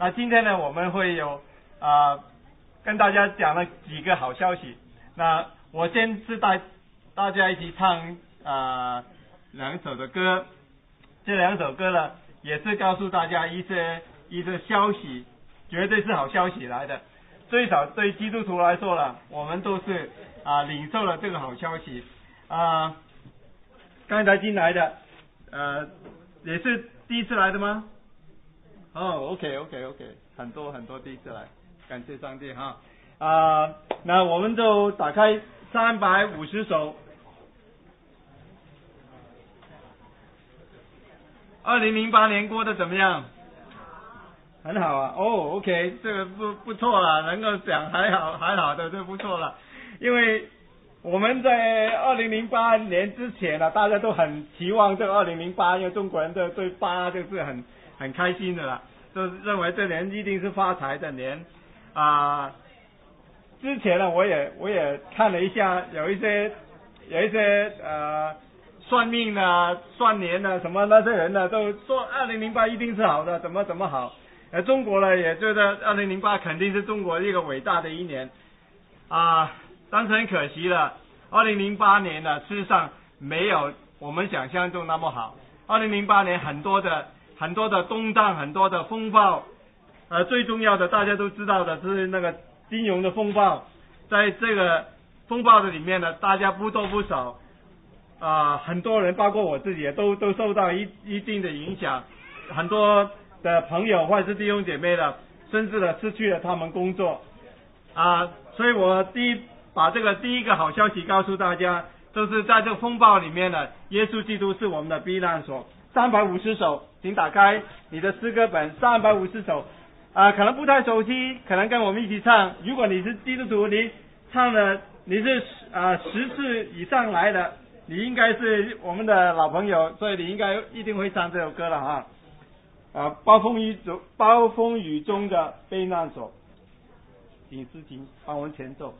那今天呢，我们会有啊跟大家讲了几个好消息。那我先是带大家一起唱啊两首的歌，这两首歌呢也是告诉大家一些一些消息，绝对是好消息来的。最少对基督徒来说了，我们都是啊领受了这个好消息啊。刚才进来的呃也是第一次来的吗？哦，OK，OK，OK，很多很多第一次来，感谢上帝哈啊！那我们就打开三百五十首，二零零八年过得怎么样？很好啊，哦，OK，这个不不错了，能够讲还好还好的，这不错了，因为我们在二零零八年之前呢，大家都很期望这个二零零八，因为中国人对对八就是很。很开心的啦，就认为这年一定是发财的年啊。之前呢，我也我也看了一下，有一些有一些呃算命的、算年啊什么那些人呢，都说二零零八一定是好的，怎么怎么好。呃，中国呢也觉得二零零八肯定是中国一个伟大的一年啊，但是很可惜了，二零零八年呢，事实上没有我们想象中那么好。二零零八年很多的。很多的动荡，很多的风暴，呃，最重要的大家都知道的是那个金融的风暴，在这个风暴的里面呢，大家不多不少，啊，很多人包括我自己都都受到一一定的影响，很多的朋友或者是弟兄姐妹的，甚至呢失去了他们工作，啊，所以我第一把这个第一个好消息告诉大家，就是在这个风暴里面呢，耶稣基督是我们的避难所。三百五十首，请打开你的诗歌本。三百五十首，啊，可能不太熟悉，可能跟我们一起唱。如果你是基督徒，你唱的你是啊十次以上来的，你应该是我们的老朋友，所以你应该一定会唱这首歌了哈。啊，暴风雨中，暴风雨中的避难所，请思琴帮我们前奏。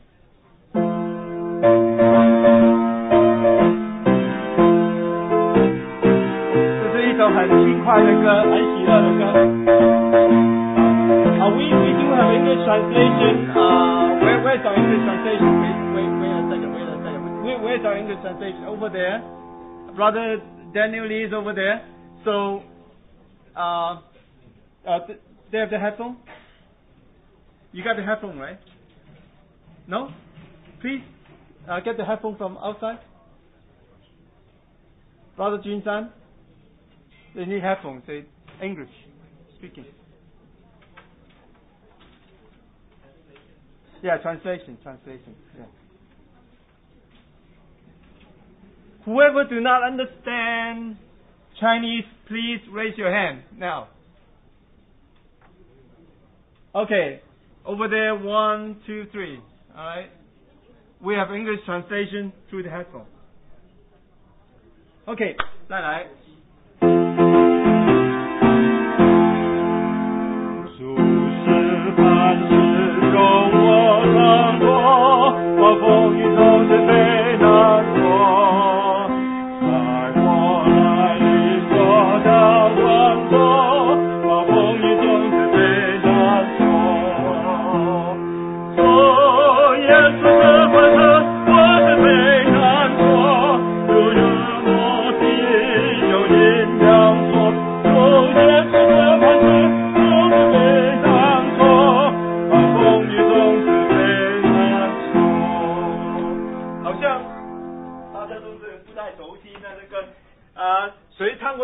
很轻快的歌，很喜乐的歌。啊，we we do have English translation. Uh, where where's our English translation? Wait wait wait a second, wait a second. Where where's our English translation? Over there. Brother Daniel Lee is over there. So, uh, uh, they have the headphone. You got the headphone, right? No? Please, uh, get the headphone from outside. Brother Junsan. They need headphones. Say English speaking. Yeah, translation, translation. Yeah. Whoever do not understand Chinese, please raise your hand now. Okay, over there, one, two, three. All right. We have English translation through the headphone. OK，再来。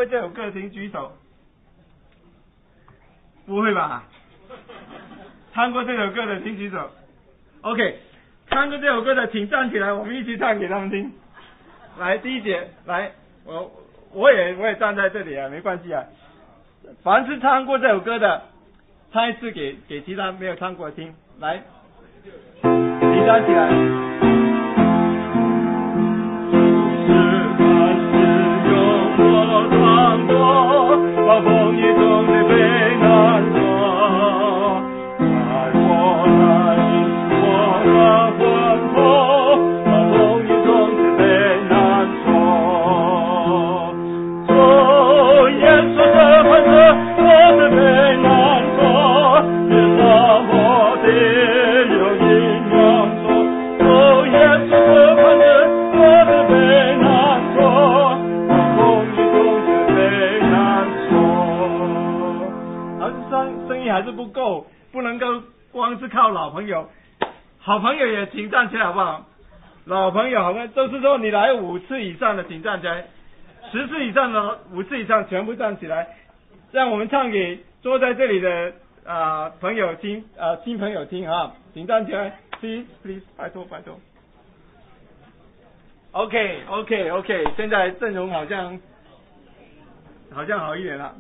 这首歌？请举手。不会吧？唱过这首歌的请举手。OK，唱过这首歌的请站起来，我们一起唱给他们听。来，第一节，来，我我也我也站在这里啊，没关系啊。凡是唱过这首歌的，唱一次给给其他没有唱过的听。来，请站起来。光是靠老朋友，好朋友也请站起来好不好？老朋友好像都是说你来五次以上的请站起来，十次以上的五次以上全部站起来，让我们唱给坐在这里的啊朋友听啊新朋友听啊，请站起来，please please，拜托拜托。OK OK OK，现在阵容好像好像好一点了。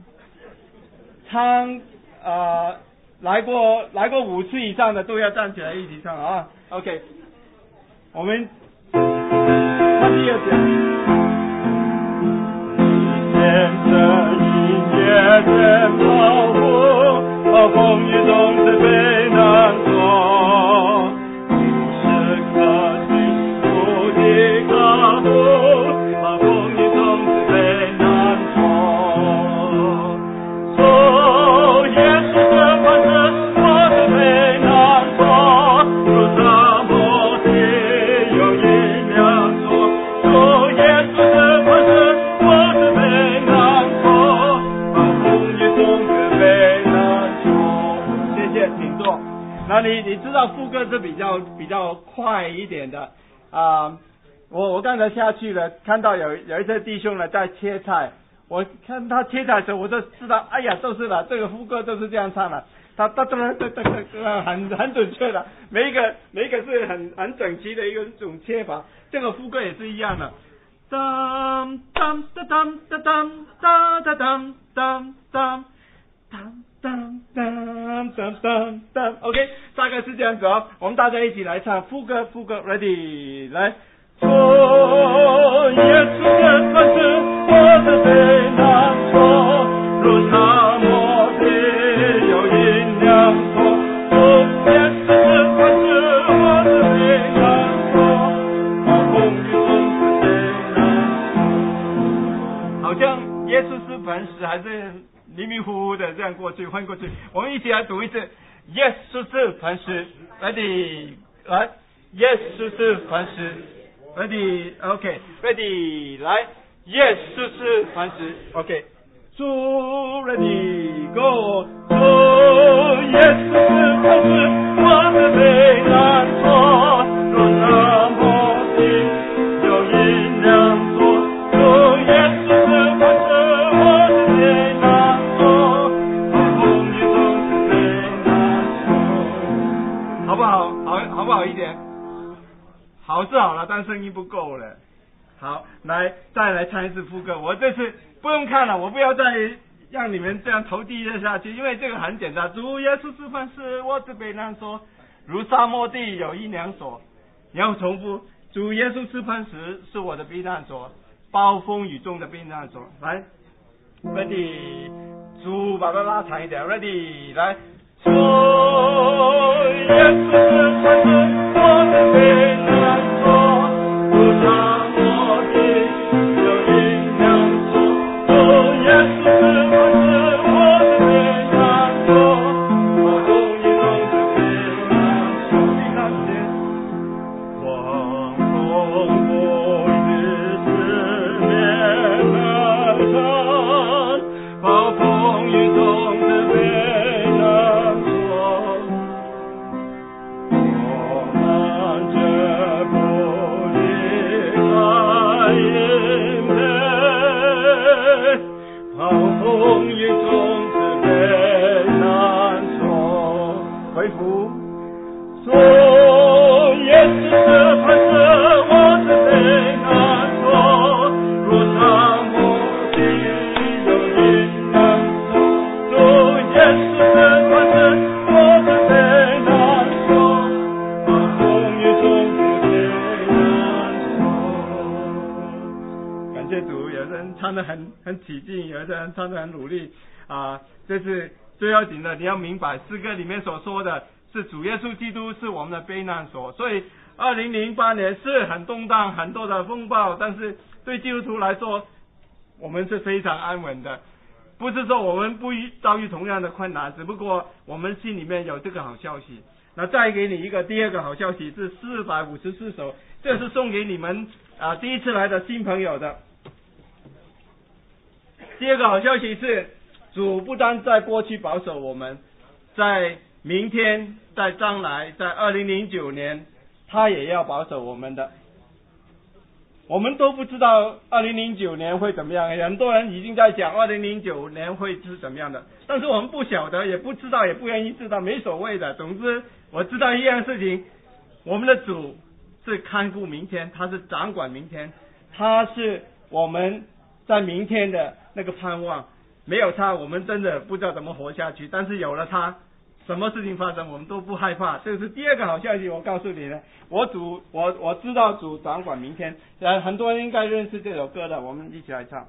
唱啊来过来过五次以上的都要站起来一起唱啊。OK，我们他第二讲。天生音乐真保护，暴风雨总是被副歌是比较比较快一点的。啊，我我刚才下去了，看到有有一些弟兄呢在切菜，我看他切菜的时候，我就知道，哎呀，都是了，这个副歌都是这样唱的，他哒哒哒哒哒，很很准确的，每一个每一个是很很整齐的一个种切法，这个副歌也是一样的，当当当当当当当当当当当。当当当当当，OK，大概是这样子哦。我们大家一起来唱副歌，副歌，Ready，来。做耶稣的传子，我的最难做，如那么的有阴凉做。做耶稣的传子，我的最难做，暴风雨总是最难做。好像耶稣是磐石，还是？迷迷糊糊的这样过去，翻过去。我们一起来读一次：耶稣是磐石，ready，来，耶稣是磐石，ready，OK，ready，、okay, 来，耶稣是磐石，OK，主，ready？Go，主，耶稣是磐石，我的背难穿。好是好了，但声音不够了。好，来再来唱一次副歌。我这次不用看了，我不要再让你们这样头低着下去，因为这个很简单。主耶稣示范是我自悲难说，如沙漠地有一两所。你要重复，主耶稣示范时是我的避难所，暴风雨中的避难所。来，ready，主把它拉长一点，ready，来。主耶稣是磐石，我的避，Allah. 很起劲，有的人唱的很努力啊！这是最要紧的，你要明白诗歌里面所说的是主耶稣基督是我们的避难所。所以，二零零八年是很动荡，很多的风暴，但是对基督徒来说，我们是非常安稳的。不是说我们不遇遭遇同样的困难，只不过我们心里面有这个好消息。那再给你一个第二个好消息是四百五十四首，这是送给你们啊第一次来的新朋友的。第二个好消息是，主不单在过去保守我们，在明天，在将来，在二零零九年，他也要保守我们的。我们都不知道二零零九年会怎么样，很多人已经在讲二零零九年会是怎么样的，但是我们不晓得，也不知道，也不愿意知道，没所谓的。总之，我知道一样事情，我们的主是看顾明天，他是掌管明天，他是我们在明天的那个盼望。没有他，我们真的不知道怎么活下去。但是有了他。什么事情发生，我们都不害怕。这是第二个好消息，我告诉你呢。我主，我我知道主掌管明天。呃，很多人应该认识这首歌的，我们一起来唱。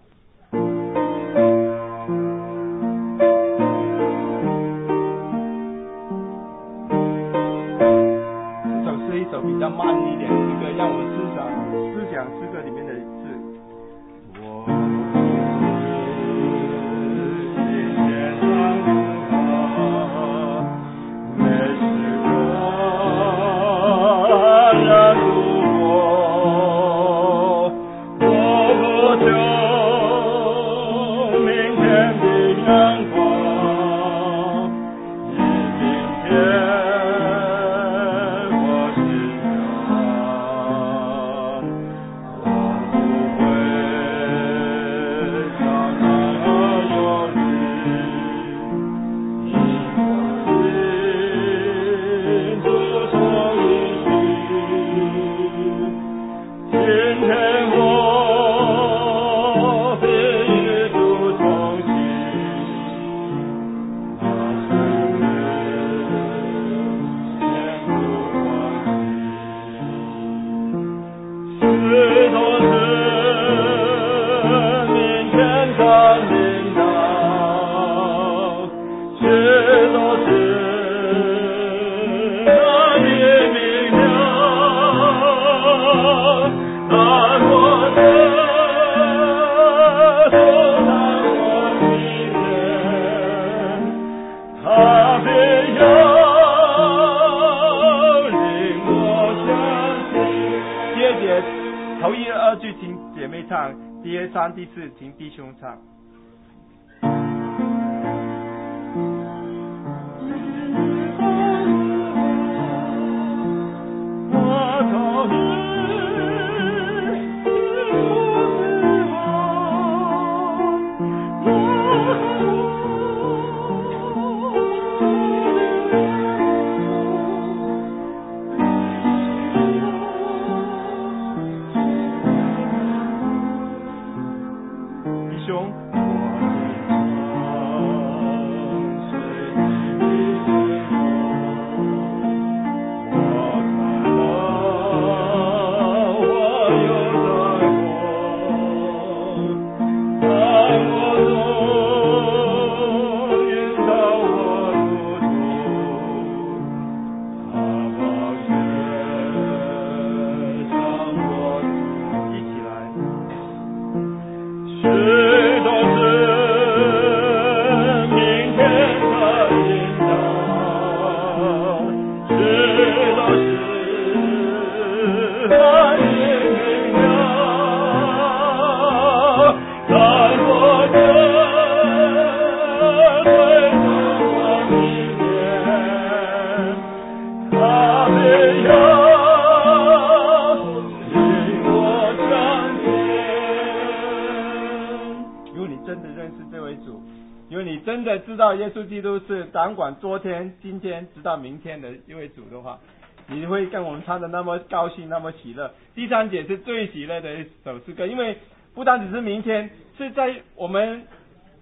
耶稣基督是掌管昨天、今天直到明天的一位主的话，你会跟我们唱的那么高兴、那么喜乐。第三节是最喜乐的一首诗歌，因为不单只是明天，是在我们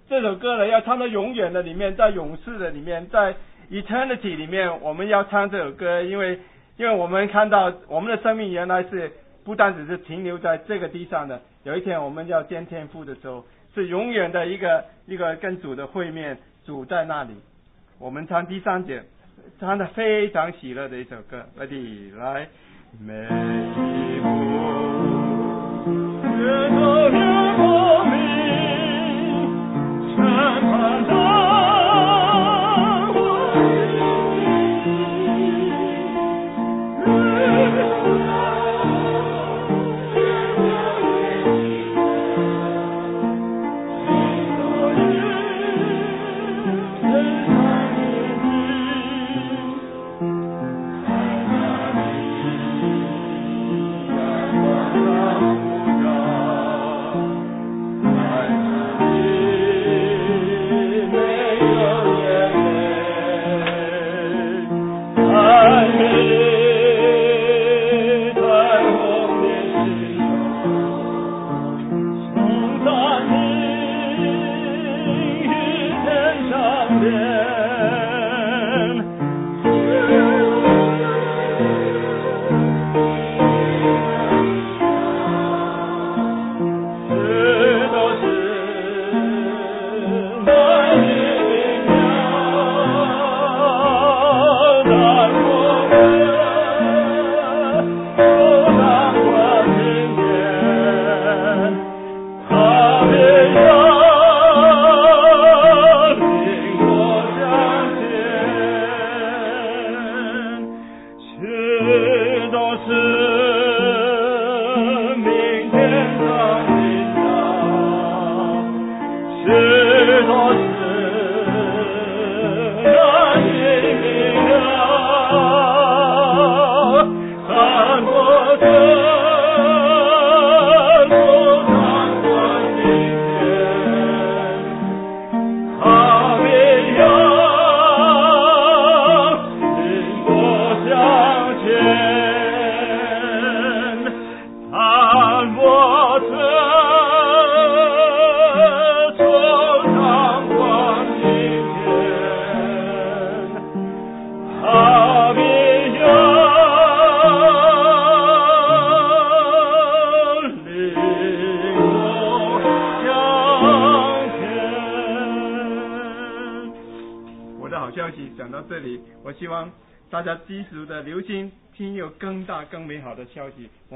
这首歌呢要唱到永远的里面，在勇士的里面，在 eternity 里面，我们要唱这首歌，因为因为我们看到我们的生命原来是不单只是停留在这个地上的，有一天我们要见天父的时候，是永远的一个一个跟主的会面，主在那里。我们唱第三节，唱的非常喜乐的一首歌，来，来，每一步，越走越光明，山旁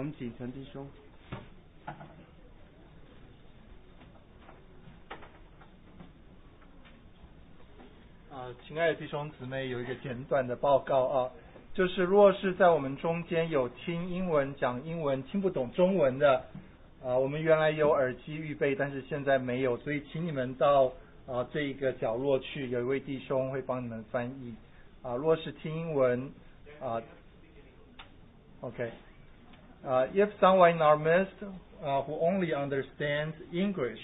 们请陈弟兄。啊，亲爱的弟兄姊妹，有一个简短的报告啊，就是若是在我们中间有听英文讲英文听不懂中文的啊，我们原来有耳机预备，但是现在没有，所以请你们到啊这一个角落去，有一位弟兄会帮你们翻译啊。若是听英文啊。，OK Uh, if someone in our midst uh, who only understands English,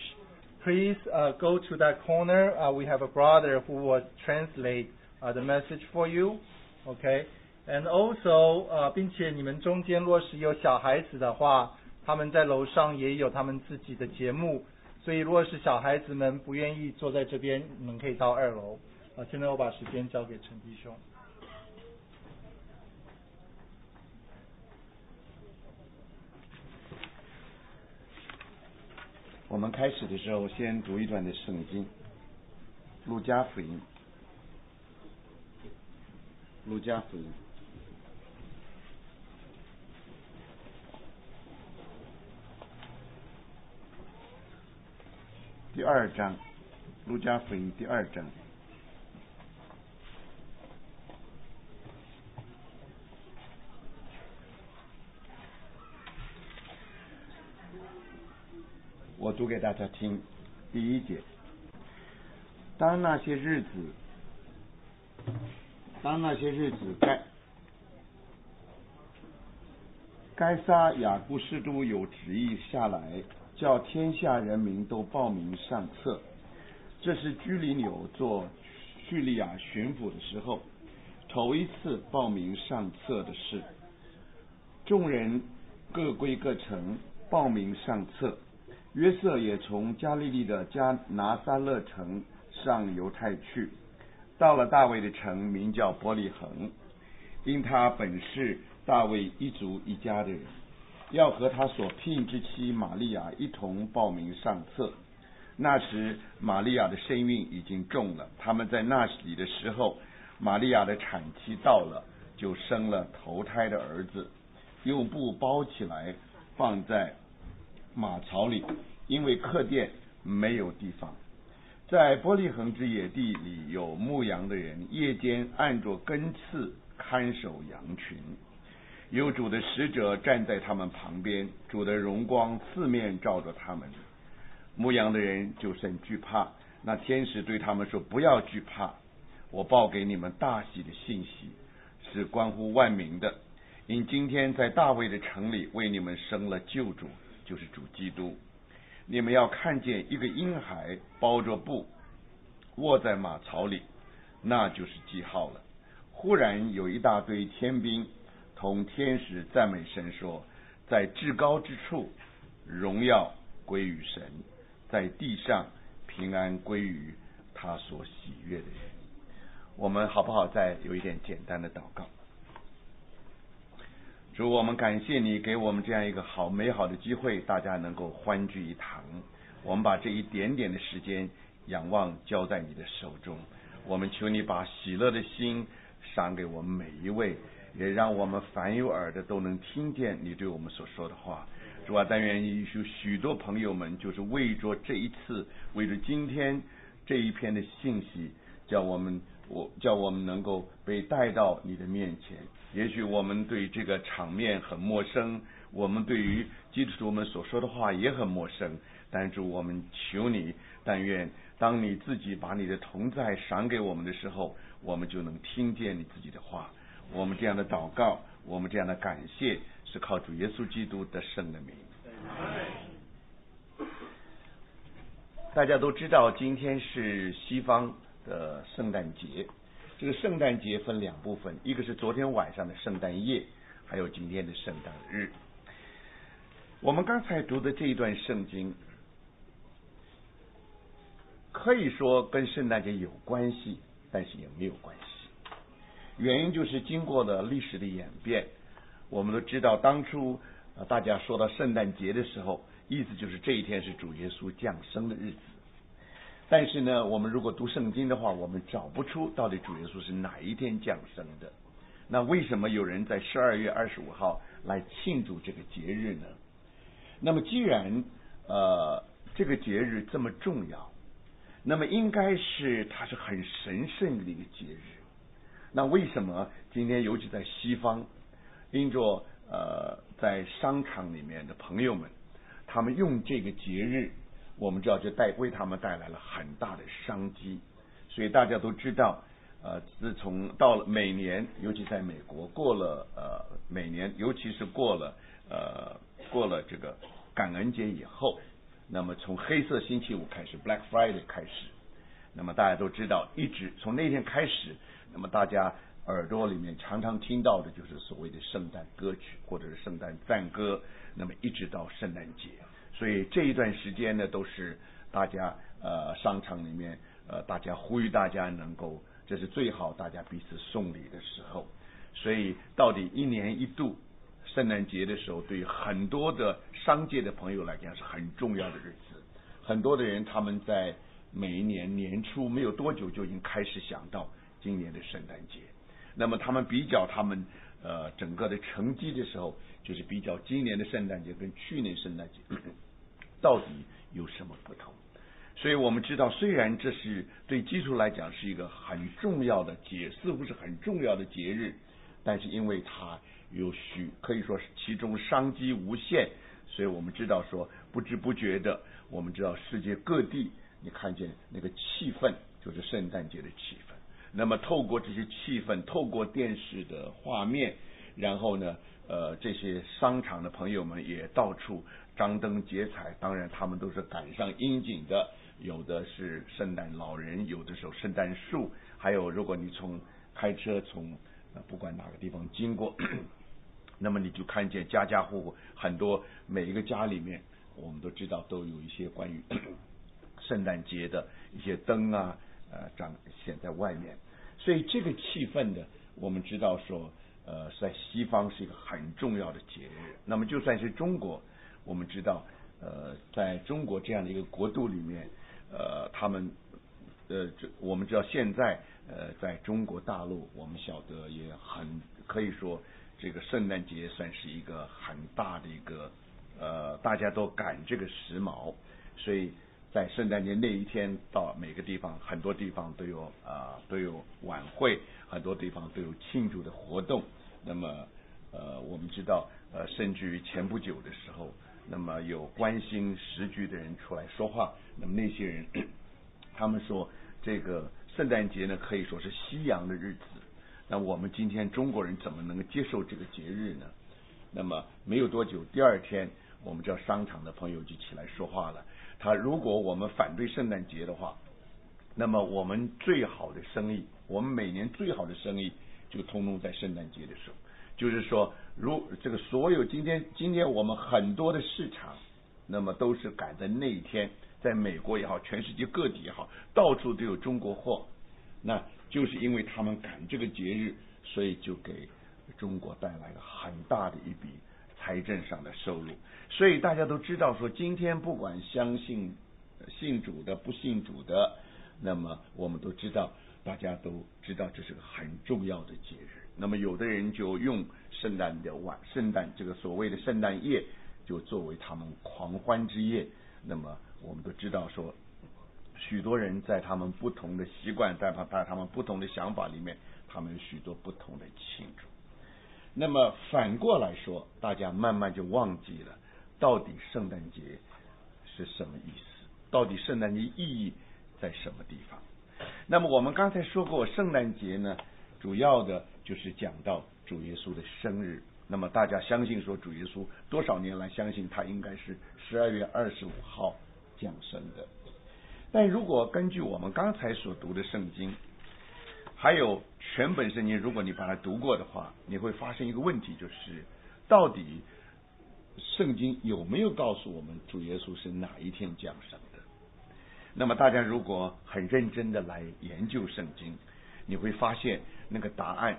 please uh, go to that corner. Uh, we have a brother who will translate uh, the message for you. Okay. And also，呃，并且你们中间若是有小孩子的话，他们在楼上也有他们自己的节目，所以如果是小孩子们不愿意坐在这边，你们可以到二楼。啊，现在我把时间交给陈弟兄。 我们开始的时候，先读一段的圣经，《路加福音》。路加福音第二章，《路加福音》第二章。我读给大家听，第一节。当那些日子，当那些日子该该撒雅布士都有旨意下来，叫天下人民都报名上册。这是居里纽做叙利亚巡抚的时候，头一次报名上册的事。众人各归各城，报名上册。约瑟也从加利利的加拿撒勒城上犹太去，到了大卫的城，名叫伯利恒，因他本是大卫一族一家的人，要和他所聘之妻玛利亚一同报名上册。那时玛利亚的身孕已经重了，他们在那里的时候，玛利亚的产期到了，就生了头胎的儿子，用布包起来，放在。马槽里，因为客店没有地方，在玻璃横之野地里有牧羊的人，夜间按着根刺看守羊群，有主的使者站在他们旁边，主的荣光四面照着他们，牧羊的人就甚惧怕。那天使对他们说：“不要惧怕，我报给你们大喜的信息，是关乎万民的，因今天在大卫的城里为你们生了救主。”就是主基督，你们要看见一个婴孩包着布卧在马槽里，那就是记号了。忽然有一大堆天兵同天使赞美神说：“在至高之处，荣耀归于神；在地上，平安归于他所喜悦的人。”我们好不好？再有一点简单的祷告。主，我们感谢你给我们这样一个好美好的机会，大家能够欢聚一堂。我们把这一点点的时间仰望交在你的手中。我们求你把喜乐的心赏给我们每一位，也让我们凡有耳的都能听见你对我们所说的话。主啊，但愿有许多朋友们就是为着这一次，为着今天这一篇的信息，叫我们我叫我们能够被带到你的面前。也许我们对这个场面很陌生，我们对于基督徒们所说的话也很陌生。但主，我们求你，但愿当你自己把你的同在赏给我们的时候，我们就能听见你自己的话。我们这样的祷告，我们这样的感谢，是靠主耶稣基督的圣的名。大家都知道，今天是西方的圣诞节。这个圣诞节分两部分，一个是昨天晚上的圣诞夜，还有今天的圣诞日。我们刚才读的这一段圣经，可以说跟圣诞节有关系，但是也没有关系。原因就是经过了历史的演变，我们都知道，当初大家说到圣诞节的时候。意思就是这一天是主耶稣降生的日子，但是呢，我们如果读圣经的话，我们找不出到底主耶稣是哪一天降生的。那为什么有人在十二月二十五号来庆祝这个节日呢？那么既然呃这个节日这么重要，那么应该是它是很神圣的一个节日。那为什么今天尤其在西方，因着呃在商场里面的朋友们？他们用这个节日，我们知道就带为他们带来了很大的商机，所以大家都知道，呃，自从到了每年，尤其在美国过了呃每年，尤其是过了呃过了这个感恩节以后，那么从黑色星期五开始，Black Friday 开始，那么大家都知道，一直从那天开始，那么大家耳朵里面常常听到的就是所谓的圣诞歌曲或者是圣诞赞歌。那么一直到圣诞节，所以这一段时间呢，都是大家呃商场里面呃大家呼吁大家能够，这是最好大家彼此送礼的时候。所以到底一年一度圣诞节的时候，对于很多的商界的朋友来讲是很重要的日子。很多的人他们在每一年年初没有多久就已经开始想到今年的圣诞节。那么他们比较他们呃整个的成绩的时候。就是比较今年的圣诞节跟去年圣诞节 到底有什么不同？所以我们知道，虽然这是对基督来讲是一个很重要的节，似乎是很重要的节日，但是因为它有许可以说是其中商机无限，所以我们知道说不知不觉的，我们知道世界各地你看见那个气氛就是圣诞节的气氛。那么透过这些气氛，透过电视的画面，然后呢？呃，这些商场的朋友们也到处张灯结彩，当然他们都是赶上应景的，有的是圣诞老人，有的时候圣诞树，还有如果你从开车从不管哪个地方经过，那么你就看见家家户户很多每一个家里面，我们都知道都有一些关于 圣诞节的一些灯啊，呃，展现在外面，所以这个气氛呢，我们知道说。呃，在西方是一个很重要的节日。那么，就算是中国，我们知道，呃，在中国这样的一个国度里面，呃，他们，呃，这我们知道现在，呃，在中国大陆，我们晓得也很可以说，这个圣诞节算是一个很大的一个，呃，大家都赶这个时髦，所以在圣诞节那一天，到每个地方，很多地方都有啊，都有晚会。很多地方都有庆祝的活动，那么呃，我们知道呃，甚至于前不久的时候，那么有关心时局的人出来说话，那么那些人他们说，这个圣诞节呢可以说是西洋的日子，那我们今天中国人怎么能接受这个节日呢？那么没有多久，第二天我们叫商场的朋友就起来说话了，他如果我们反对圣诞节的话。那么我们最好的生意，我们每年最好的生意就通通在圣诞节的时候。就是说，如这个所有今天今天我们很多的市场，那么都是赶在那一天，在美国也好，全世界各地也好，到处都有中国货。那就是因为他们赶这个节日，所以就给中国带来了很大的一笔财政上的收入。所以大家都知道，说今天不管相信信主的、不信主的。那么我们都知道，大家都知道这是个很重要的节日。那么有的人就用圣诞的晚，圣诞这个所谓的圣诞夜，就作为他们狂欢之夜。那么我们都知道说，许多人在他们不同的习惯，在他在他们不同的想法里面，他们有许多不同的庆祝。那么反过来说，大家慢慢就忘记了，到底圣诞节是什么意思？到底圣诞节意义在什么地方？那么我们刚才说过，圣诞节呢，主要的就是讲到主耶稣的生日。那么大家相信说，主耶稣多少年来相信他应该是十二月二十五号降生的。但如果根据我们刚才所读的圣经，还有全本圣经，如果你把它读过的话，你会发现一个问题，就是到底圣经有没有告诉我们主耶稣是哪一天降生的？那么大家如果很认真的来研究圣经，你会发现那个答案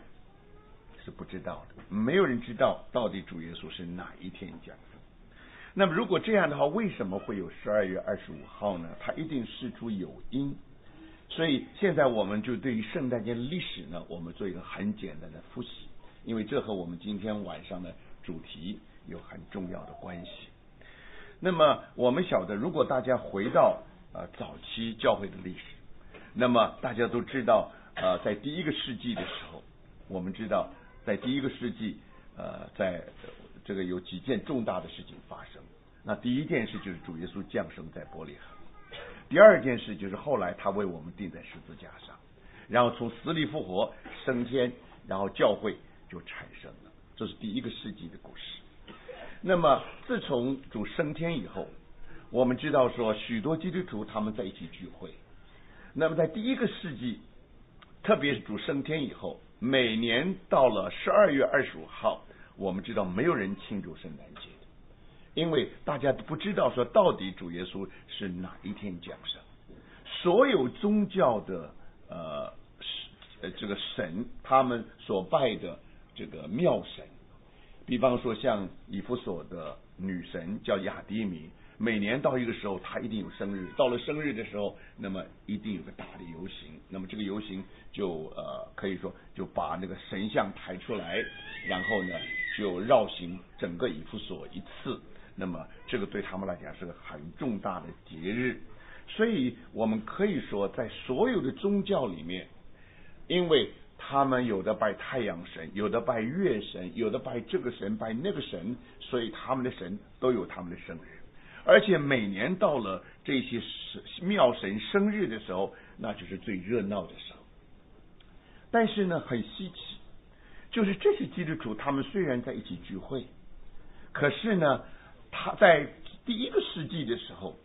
是不知道的，没有人知道到底主耶稣是哪一天降生。那么如果这样的话，为什么会有十二月二十五号呢？它一定事出有因。所以现在我们就对于圣诞节的历史呢，我们做一个很简单的复习，因为这和我们今天晚上的主题有很重要的关系。那么我们晓得，如果大家回到呃早期教会的历史，那么大家都知道，呃，在第一个世纪的时候，我们知道在第一个世纪，呃，在这个有几件重大的事情发生。那第一件事就是主耶稣降生在伯利恒。第二件事就是后来他为我们钉在十字架上，然后从死里复活升天，然后教会就产生了。这是第一个世纪的故事。那么自从主升天以后，我们知道说许多基督徒他们在一起聚会。那么在第一个世纪，特别是主升天以后，每年到了十二月二十五号，我们知道没有人庆祝圣诞节。因为大家都不知道说到底主耶稣是哪一天降生，所有宗教的呃呃这个神，他们所拜的这个庙神，比方说像以弗所的女神叫雅迪米，每年到一个时候她一定有生日，到了生日的时候，那么一定有个大的游行，那么这个游行就呃可以说就把那个神像抬出来，然后呢就绕行整个以弗所一次。那么，这个对他们来讲是个很重大的节日，所以我们可以说，在所有的宗教里面，因为他们有的拜太阳神，有的拜月神，有的拜这个神，拜那个神，所以他们的神都有他们的生日，而且每年到了这些神庙神生日的时候，那就是最热闹的时候。但是呢，很稀奇，就是这些基督徒，他们虽然在一起聚会，可是呢。他在第一个世纪的时候，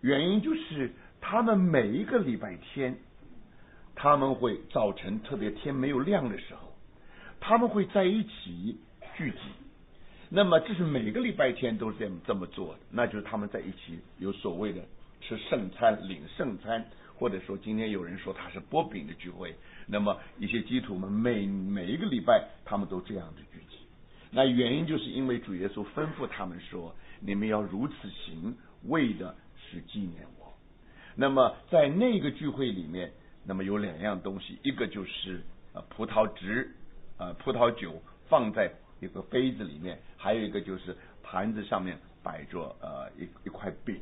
原因就是他们每一个礼拜天，他们会早晨特别天没有亮的时候，他们会在一起聚集。那么这是每个礼拜天都是这么这么做的，那就是他们在一起有所谓的吃圣餐、领圣餐，或者说今天有人说他是波饼的聚会。那么一些基督徒们每每一个礼拜他们都这样的聚。那原因就是因为主耶稣吩咐他们说：“你们要如此行，为的是纪念我。”那么在那个聚会里面，那么有两样东西，一个就是呃葡萄汁，呃葡萄酒放在一个杯子里面，还有一个就是盘子上面摆着呃一一块饼。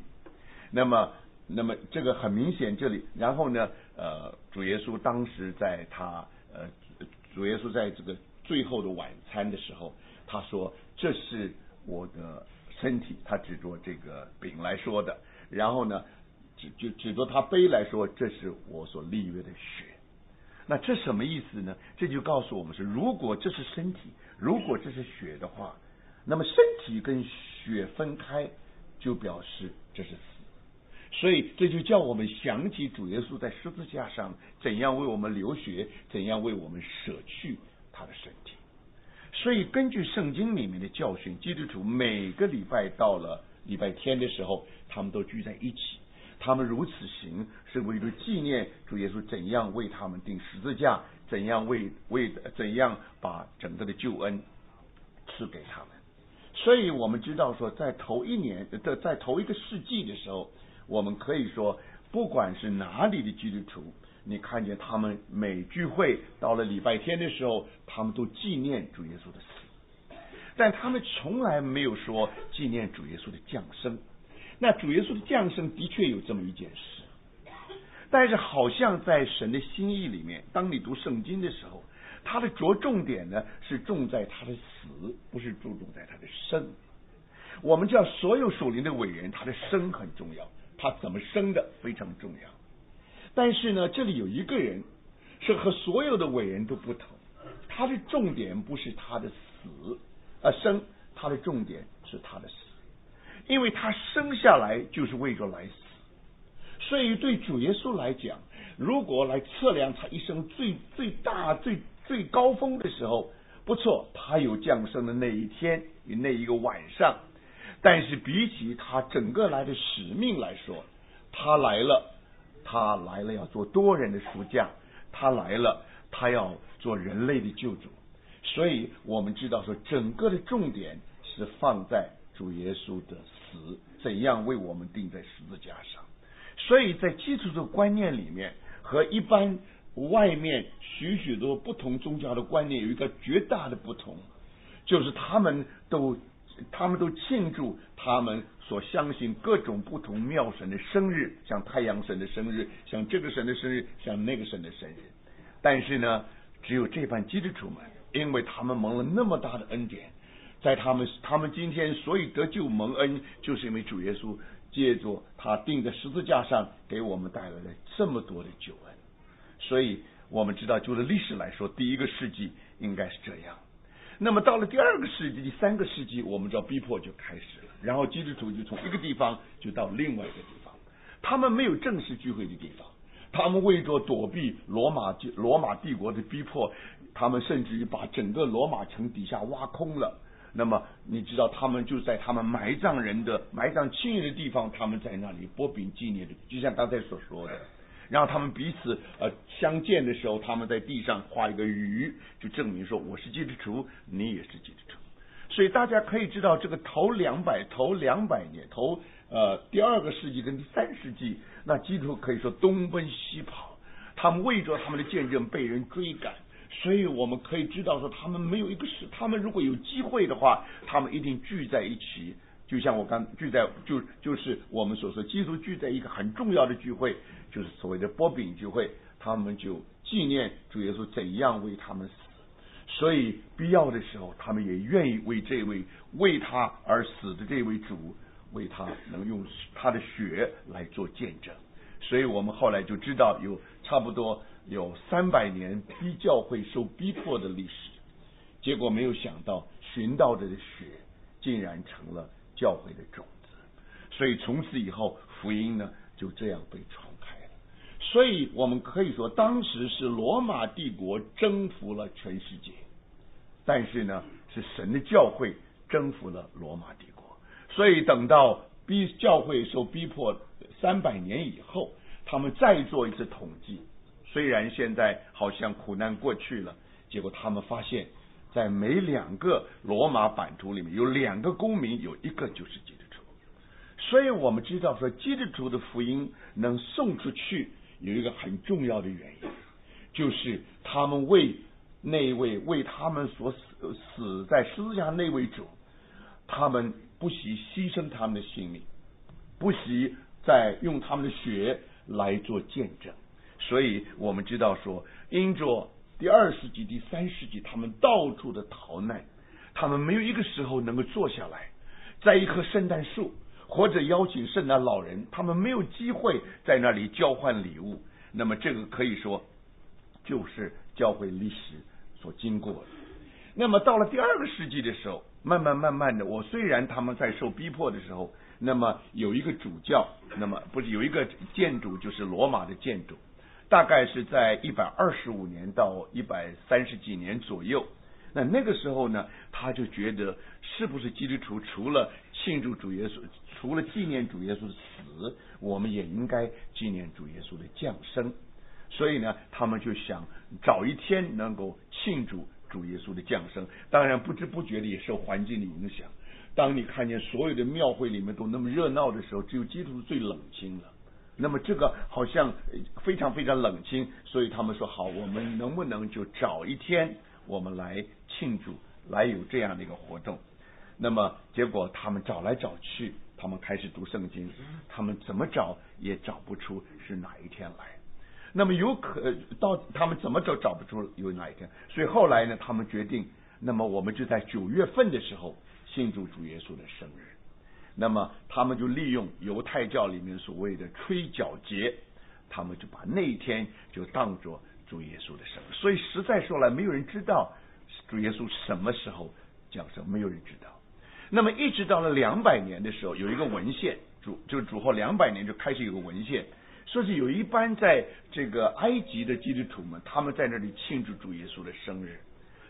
那么，那么这个很明显，这里然后呢，呃主耶稣当时在他呃主耶稣在这个最后的晚餐的时候。他说：“这是我的身体。”他指着这个饼来说的。然后呢，指就指着他杯来说：“这是我所立约的血。”那这什么意思呢？这就告诉我们是：如果这是身体，如果这是血的话，那么身体跟血分开，就表示这是死。所以这就叫我们想起主耶稣在十字架上怎样为我们流血，怎样为我们舍去他的身体。所以，根据圣经里面的教训，基督徒每个礼拜到了礼拜天的时候，他们都聚在一起。他们如此行，是为了纪念主耶稣怎样为他们钉十字架，怎样为为怎样把整个的救恩赐给他们。所以我们知道说，在头一年的在头一个世纪的时候，我们可以说，不管是哪里的基督徒。你看见他们每聚会到了礼拜天的时候，他们都纪念主耶稣的死，但他们从来没有说纪念主耶稣的降生。那主耶稣的降生的确有这么一件事，但是好像在神的心意里面，当你读圣经的时候，他的着重点呢是重在他的死，不是注重在他的生。我们叫所有属灵的伟人，他的生很重要，他怎么生的非常重要。但是呢，这里有一个人是和所有的伟人都不同，他的重点不是他的死啊生，他的重点是他的死，因为他生下来就是为着来死。所以对主耶稣来讲，如果来测量他一生最最大最最高峰的时候，不错，他有降生的那一天与那一个晚上。但是比起他整个来的使命来说，他来了。他来了要做多人的赎价，他来了，他要做人类的救主，所以我们知道说，整个的重点是放在主耶稣的死，怎样为我们钉在十字架上。所以在基督的观念里面，和一般外面许许多不同宗教的观念有一个绝大的不同，就是他们都他们都庆祝他们。所相信各种不同妙神的生日，像太阳神的生日，像这个神的生日，像那个神的生日。但是呢，只有这班基督徒们，因为他们蒙了那么大的恩典，在他们他们今天所以得救蒙恩，就是因为主耶稣借着他钉在十字架上，给我们带来了这么多的救恩。所以我们知道，就着历史来说，第一个世纪应该是这样。那么到了第二个世纪、第三个世纪，我们知道逼迫就开始。然后基督徒就从一个地方就到另外一个地方，他们没有正式聚会的地方，他们为着躲避罗马罗马帝国的逼迫，他们甚至于把整个罗马城底下挖空了。那么你知道，他们就在他们埋葬人的、埋葬亲人的地方，他们在那里波饼纪念的，就像刚才所说的。然后他们彼此呃相见的时候，他们在地上画一个鱼，就证明说我是基督徒，你也是基督徒。所以大家可以知道，这个头两百头两百年，头呃第二个世纪跟第三世纪，那基督徒可以说东奔西跑，他们为着他们的见证被人追赶。所以我们可以知道说，他们没有一个是，他们如果有机会的话，他们一定聚在一起。就像我刚聚在就就是我们所说，基督聚在一个很重要的聚会。就是所谓的波饼聚会，他们就纪念主耶稣怎样为他们，所以必要的时候，他们也愿意为这位为他而死的这位主，为他能用他的血来做见证。所以我们后来就知道，有差不多有三百年逼教会受逼迫的历史，结果没有想到寻道者的血竟然成了教会的种子，所以从此以后福音呢就这样被传。所以我们可以说，当时是罗马帝国征服了全世界，但是呢，是神的教会征服了罗马帝国。所以等到逼教会受逼迫三百年以后，他们再做一次统计，虽然现在好像苦难过去了，结果他们发现，在每两个罗马版图里面有两个公民，有一个就是基督徒。所以我们知道说，基督徒的福音能送出去。有一个很重要的原因，就是他们为那位为他们所死死在十字架那位主，他们不惜牺牲他们的性命，不惜再用他们的血来做见证。所以我们知道说，因着第二世纪、第三世纪，他们到处的逃难，他们没有一个时候能够坐下来，在一棵圣诞树。或者邀请圣诞老人，他们没有机会在那里交换礼物。那么这个可以说就是教会历史所经过的。那么到了第二个世纪的时候，慢慢慢慢的，我虽然他们在受逼迫的时候，那么有一个主教，那么不是有一个建筑，就是罗马的建筑，大概是在一百二十五年到一百三十几年左右。那那个时候呢，他就觉得是不是基督徒除了庆祝主耶稣，除了纪念主耶稣的死，我们也应该纪念主耶稣的降生。所以呢，他们就想找一天能够庆祝主耶稣的降生。当然，不知不觉的也受环境的影响。当你看见所有的庙会里面都那么热闹的时候，只有基督徒最冷清了。那么这个好像非常非常冷清。所以他们说好，我们能不能就找一天？我们来庆祝，来有这样的一个活动。那么结果他们找来找去，他们开始读圣经，他们怎么找也找不出是哪一天来。那么有可到他们怎么找找不出有哪一天？所以后来呢，他们决定，那么我们就在九月份的时候庆祝主耶稣的生日。那么他们就利用犹太教里面所谓的吹角节，他们就把那一天就当作主耶稣的生。所以实在说来，没有人知道主耶稣什么时候降生，没有人知道。那么一直到了两百年的时候，有一个文献主就主后两百年就开始有个文献，说是有一班在这个埃及的基督徒们，他们在那里庆祝主耶稣的生日。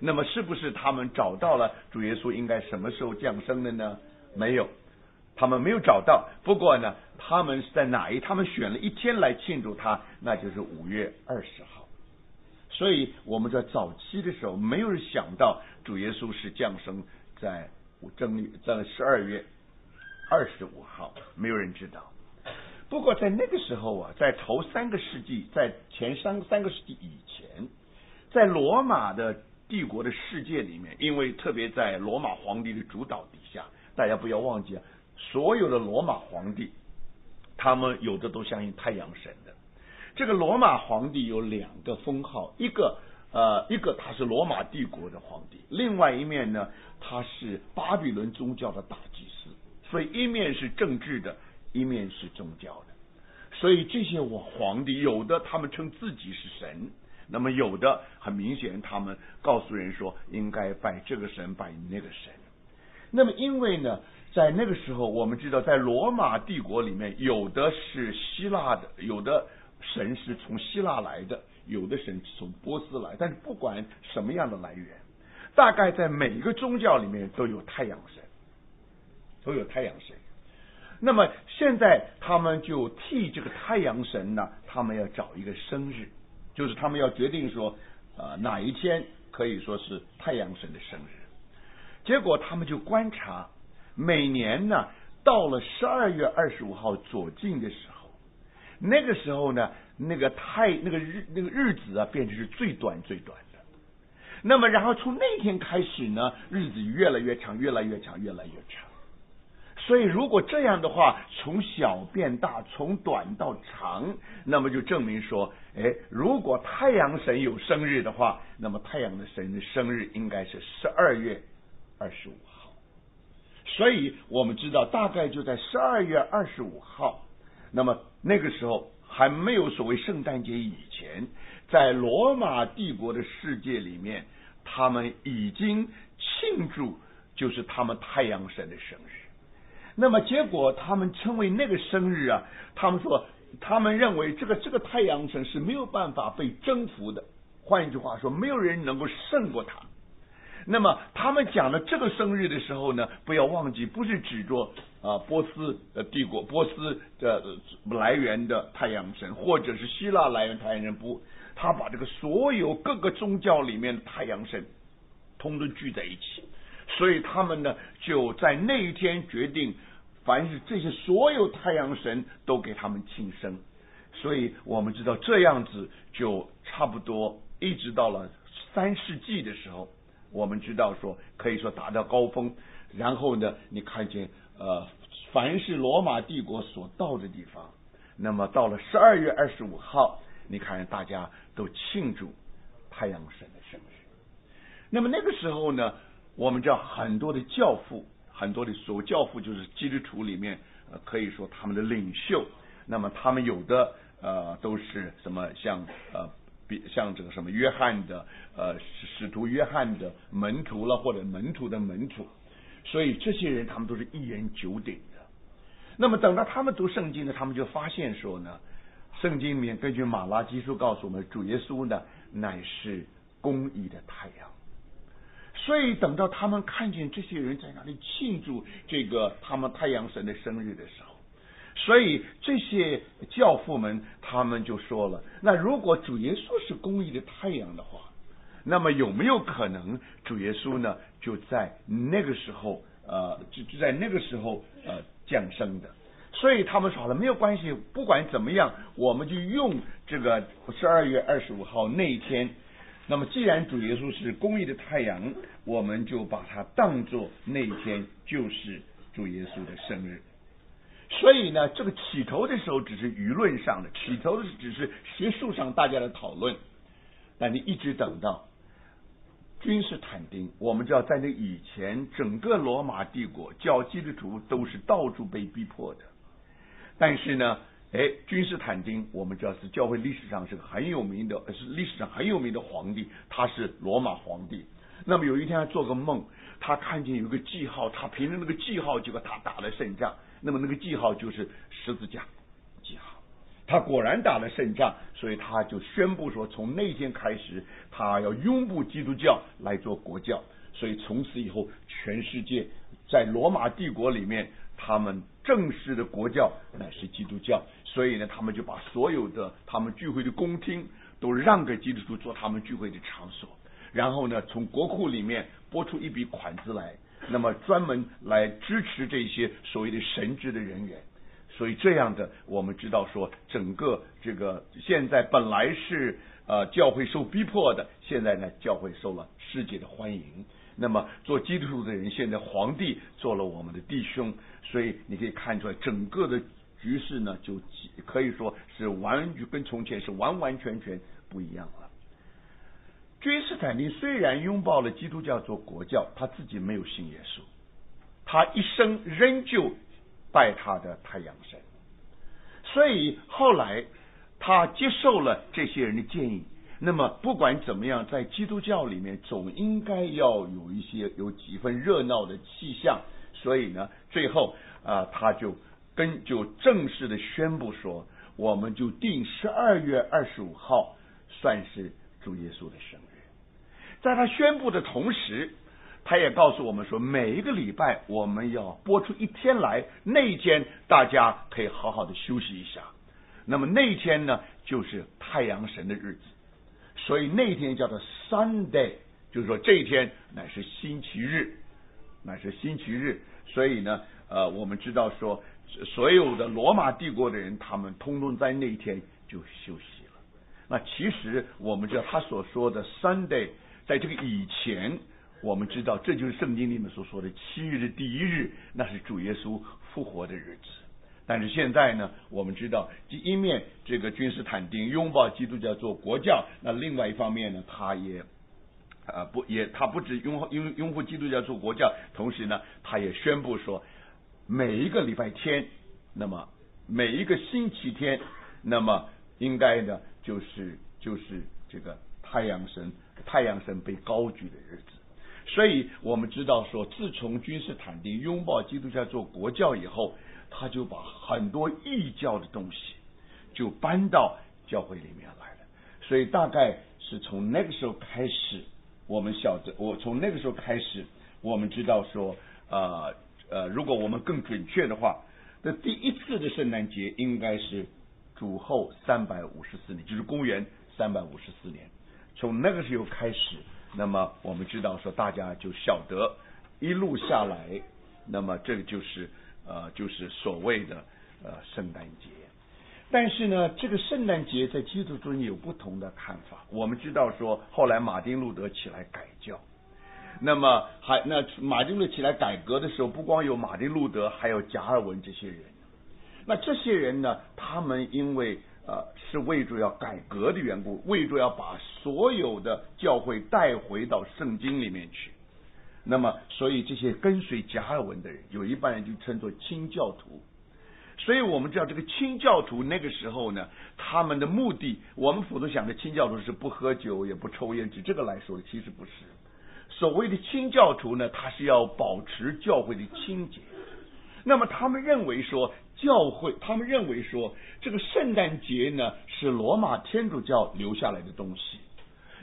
那么是不是他们找到了主耶稣应该什么时候降生的呢？没有。他们没有找到，不过呢，他们是在哪一？他们选了一天来庆祝他，那就是五月二十号。所以我们在早期的时候，没有人想到主耶稣是降生在正月在十二月二十五号，没有人知道。不过在那个时候啊，在头三个世纪，在前三三个世纪以前，在罗马的帝国的世界里面，因为特别在罗马皇帝的主导底下，大家不要忘记啊。所有的罗马皇帝，他们有的都相信太阳神。这个罗马皇帝有两个封号，一个呃，一个他是罗马帝国的皇帝，另外一面呢，他是巴比伦宗教的大祭司。所以一面是政治的，一面是宗教的。所以这些我皇帝有的他们称自己是神，那么有的很明显，他们告诉人说应该拜这个神，拜那个神。那么因为呢？在那个时候，我们知道，在罗马帝国里面，有的是希腊的，有的神是从希腊来的，有的神是从波斯来。但是不管什么样的来源，大概在每一个宗教里面都有太阳神，都有太阳神。那么现在他们就替这个太阳神呢，他们要找一个生日，就是他们要决定说，啊哪一天可以说是太阳神的生日。结果他们就观察。每年呢，到了十二月二十五号左近的时候，那个时候呢，那个太那个日那个日子啊，变成是最短最短的。那么，然后从那天开始呢，日子越来越长，越来越长，越来越长。所以，如果这样的话，从小变大，从短到长，那么就证明说，哎，如果太阳神有生日的话，那么太阳的神的生日应该是十二月二十五号。所以我们知道，大概就在十二月二十五号，那么那个时候还没有所谓圣诞节以前，在罗马帝国的世界里面，他们已经庆祝就是他们太阳神的生日。那么结果他们称为那个生日啊，他们说他们认为这个这个太阳神是没有办法被征服的，换一句话说，没有人能够胜过他。那么他们讲的这个生日的时候呢，不要忘记，不是指着啊波斯呃帝国波斯的来源的太阳神，或者是希腊来源太阳神，不，他把这个所有各个宗教里面的太阳神，通通聚在一起，所以他们呢就在那一天决定，凡是这些所有太阳神都给他们庆生，所以我们知道这样子就差不多一直到了三世纪的时候。我们知道说，可以说达到高峰，然后呢，你看见呃，凡是罗马帝国所到的地方，那么到了十二月二十五号，你看大家都庆祝太阳神的生日。那么那个时候呢，我们叫很多的教父，很多的所教父就是基督徒里面，呃，可以说他们的领袖。那么他们有的呃都是什么像呃。比像这个什么约翰的呃使徒约翰的门徒了，或者门徒的门徒，所以这些人他们都是一言九鼎的。那么等到他们读圣经呢，他们就发现说呢，圣经里面根据马拉基书告诉我们，主耶稣呢乃是公义的太阳。所以等到他们看见这些人在那里庆祝这个他们太阳神的生日的时候。所以这些教父们，他们就说了：那如果主耶稣是公义的太阳的话，那么有没有可能主耶稣呢就在那个时候呃就就在那个时候呃降生的？所以他们说了没有关系，不管怎么样，我们就用这个十二月二十五号那一天。那么既然主耶稣是公义的太阳，我们就把它当做那一天就是主耶稣的生日。所以呢，这个起头的时候只是舆论上的，起头的只是学术上大家的讨论，但你一直等到君士坦丁，我们知道在那以前，整个罗马帝国教基督徒都是到处被逼迫的，但是呢，哎，君士坦丁，我们知道是教会历史上是个很有名的，是历史上很有名的皇帝，他是罗马皇帝。那么有一天他做个梦，他看见有个记号，他凭着那个记号，结果他打了胜仗。那么那个记号就是十字架记号，他果然打了胜仗，所以他就宣布说，从那天开始，他要拥护基督教来做国教。所以从此以后，全世界在罗马帝国里面，他们正式的国教乃是基督教。所以呢，他们就把所有的他们聚会的宫厅都让给基督徒做他们聚会的场所，然后呢，从国库里面拨出一笔款子来。那么专门来支持这些所谓的神职的人员，所以这样的我们知道说，整个这个现在本来是呃教会受逼迫的，现在呢教会受了世界的欢迎。那么做基督徒的人，现在皇帝做了我们的弟兄，所以你可以看出来，整个的局势呢就可以说是完跟从前是完完全全不一样了。君士坦丁虽然拥抱了基督教做国教，他自己没有信耶稣，他一生仍旧拜他的太阳神，所以后来他接受了这些人的建议。那么不管怎么样，在基督教里面总应该要有一些有几分热闹的气象，所以呢，最后啊，他就跟就正式的宣布说，我们就定十二月二十五号算是主耶稣的生日。在他宣布的同时，他也告诉我们说，每一个礼拜我们要播出一天来，那一天大家可以好好的休息一下。那么那一天呢，就是太阳神的日子，所以那一天叫做 Sunday，就是说这一天乃是星期日，乃是星期日。所以呢，呃，我们知道说，所有的罗马帝国的人，他们通通在那一天就休息了。那其实我们知道他所说的 Sunday。在这个以前，我们知道这就是圣经里面所说的七日的第一日，那是主耶稣复活的日子。但是现在呢，我们知道，第一面这个君士坦丁拥抱基督教做国教，那另外一方面呢，他也啊不也他不止拥拥拥护基督教做国教，同时呢，他也宣布说，每一个礼拜天，那么每一个星期天，那么应该呢就是就是这个太阳神。太阳神被高举的日子，所以我们知道说，自从君士坦丁拥抱基督教做国教以后，他就把很多异教的东西就搬到教会里面来了。所以大概是从那个时候开始，我们晓得，我从那个时候开始，我们知道说，呃呃，如果我们更准确的话，那第一次的圣诞节应该是主后三百五十四年，就是公元三百五十四年。从那个时候开始，那么我们知道说，大家就晓得一路下来，那么这个就是呃，就是所谓的呃圣诞节。但是呢，这个圣诞节在基督中有不同的看法。我们知道说，后来马丁路德起来改教，那么还那马丁路德起来改革的时候，不光有马丁路德，还有加尔文这些人。那这些人呢，他们因为呃，是为着要改革的缘故，为着要把所有的教会带回到圣经里面去。那么，所以这些跟随加尔文的人，有一半人就称作清教徒。所以我们知道，这个清教徒那个时候呢，他们的目的，我们普通想的清教徒是不喝酒也不抽烟，指这个来说，其实不是。所谓的清教徒呢，他是要保持教会的清洁。那么他们认为说。教会他们认为说，这个圣诞节呢是罗马天主教留下来的东西，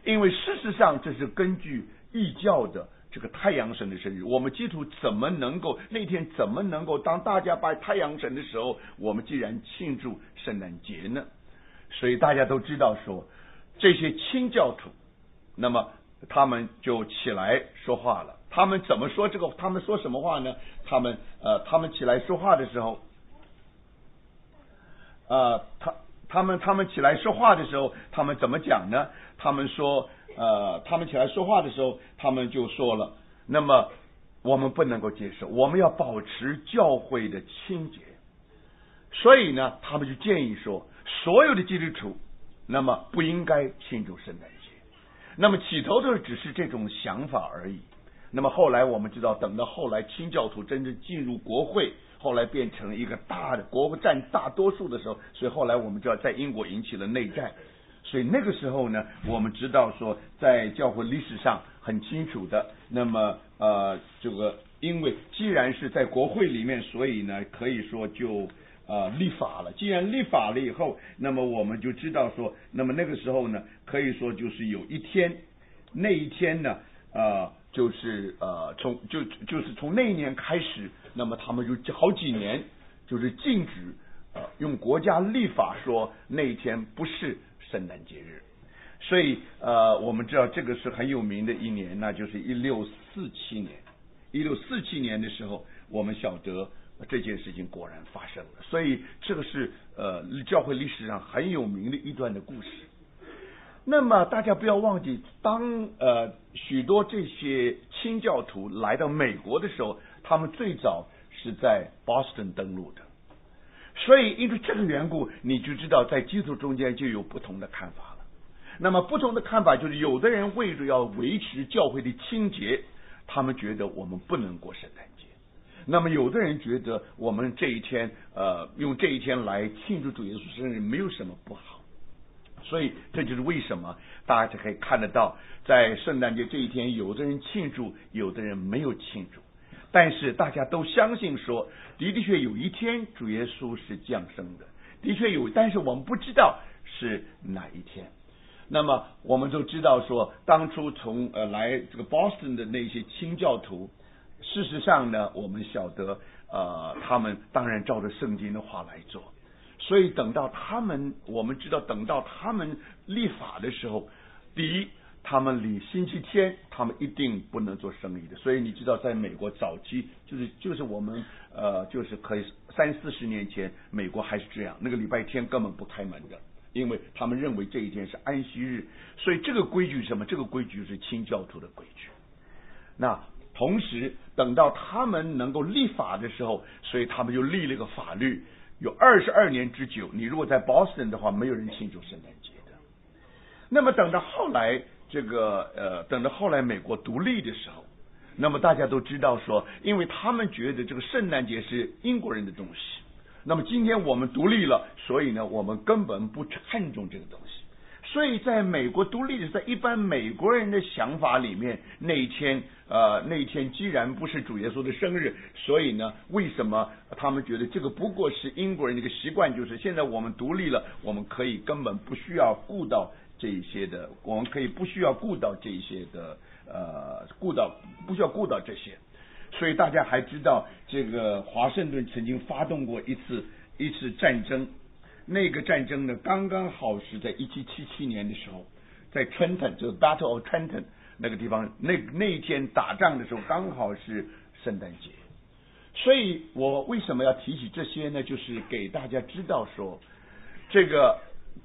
因为事实上这是根据异教的这个太阳神的生日，我们基督徒怎么能够那天怎么能够当大家拜太阳神的时候，我们既然庆祝圣诞节呢？所以大家都知道说，这些清教徒，那么他们就起来说话了。他们怎么说这个？他们说什么话呢？他们呃，他们起来说话的时候。呃，他他们他们起来说话的时候，他们怎么讲呢？他们说，呃，他们起来说话的时候，他们就说了，那么我们不能够接受，我们要保持教会的清洁。所以呢，他们就建议说，所有的基督徒那么不应该庆祝圣诞节。那么起头的只是这种想法而已。那么后来我们知道，等到后来清教徒真正进入国会，后来变成一个大的国占大多数的时候，所以后来我们知道在英国引起了内战。所以那个时候呢，我们知道说，在教会历史上很清楚的，那么呃，这个因为既然是在国会里面，所以呢，可以说就呃立法了。既然立法了以后，那么我们就知道说，那么那个时候呢，可以说就是有一天，那一天呢，呃，就是呃从就就是从那一年开始，那么他们就好几年就是禁止呃用国家立法说那一天不是。圣诞节日，所以呃，我们知道这个是很有名的一年，那就是一六四七年。一六四七年的时候，我们晓得这件事情果然发生了，所以这个是呃教会历史上很有名的一段的故事。那么大家不要忘记，当呃许多这些清教徒来到美国的时候，他们最早是在 Boston 登陆的。所以，因为这个缘故，你就知道在基督中间就有不同的看法了。那么，不同的看法就是，有的人为了要维持教会的清洁，他们觉得我们不能过圣诞节；那么，有的人觉得我们这一天，呃，用这一天来庆祝主耶稣生日没有什么不好。所以，这就是为什么大家可以看得到，在圣诞节这一天，有的人庆祝，有的人没有庆祝。但是大家都相信说，的的确有一天主耶稣是降生的，的确有，但是我们不知道是哪一天。那么我们都知道说，当初从呃来这个 Boston 的那些清教徒，事实上呢，我们晓得呃他们当然照着圣经的话来做，所以等到他们，我们知道等到他们立法的时候，第一。他们离星期天，他们一定不能做生意的。所以你知道，在美国早期，就是就是我们呃，就是可以三四十年前，美国还是这样，那个礼拜天根本不开门的，因为他们认为这一天是安息日。所以这个规矩是什么？这个规矩是清教徒的规矩。那同时，等到他们能够立法的时候，所以他们就立了个法律，有二十二年之久。你如果在 Boston 的话，没有人庆祝圣诞节的。那么等到后来。这个呃，等到后来美国独立的时候，那么大家都知道说，因为他们觉得这个圣诞节是英国人的东西，那么今天我们独立了，所以呢，我们根本不看重这个东西。所以在美国独立的，在一般美国人的想法里面，那一天呃，那一天既然不是主耶稣的生日，所以呢，为什么他们觉得这个不过是英国人的一个习惯？就是现在我们独立了，我们可以根本不需要顾到。这一些的，我们可以不需要顾到这一些的，呃，顾到不需要顾到这些，所以大家还知道，这个华盛顿曾经发动过一次一次战争，那个战争呢，刚刚好是在一七七七年的时候，在 Trenton，就是 Battle of Trenton 那个地方，那那一天打仗的时候刚好是圣诞节，所以我为什么要提起这些呢？就是给大家知道说，这个。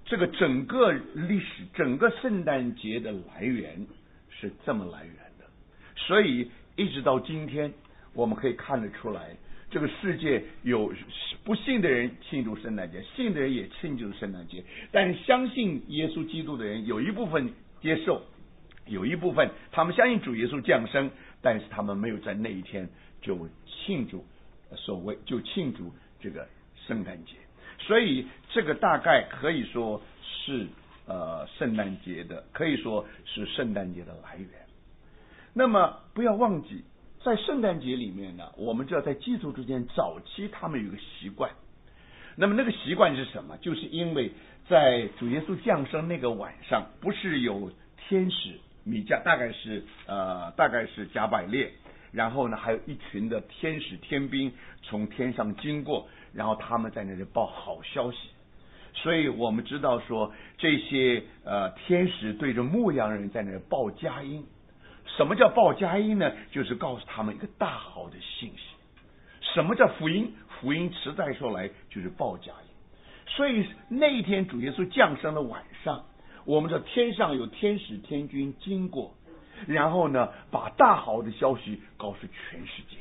这个整个历史，整个圣诞节的来源是这么来源的，所以一直到今天，我们可以看得出来，这个世界有不信的人庆祝圣诞节，信的人也庆祝圣诞节，但是相信耶稣基督的人有一部分接受，有一部分他们相信主耶稣降生，但是他们没有在那一天就庆祝所谓就庆祝这个圣诞节。所以这个大概可以说是呃圣诞节的，可以说是圣诞节的来源。那么不要忘记，在圣诞节里面呢，我们知道在基督之间早期他们有个习惯。那么那个习惯是什么？就是因为在主耶稣降生那个晚上，不是有天使米迦，大概是呃大概是加百列，然后呢还有一群的天使天兵从天上经过。然后他们在那里报好消息，所以我们知道说这些呃天使对着牧羊人在那里报佳音。什么叫报佳音呢？就是告诉他们一个大好的信息。什么叫福音？福音实在说来就是报佳音。所以那一天主耶稣降生的晚上，我们的天上有天使天君经过，然后呢把大好的消息告诉全世界。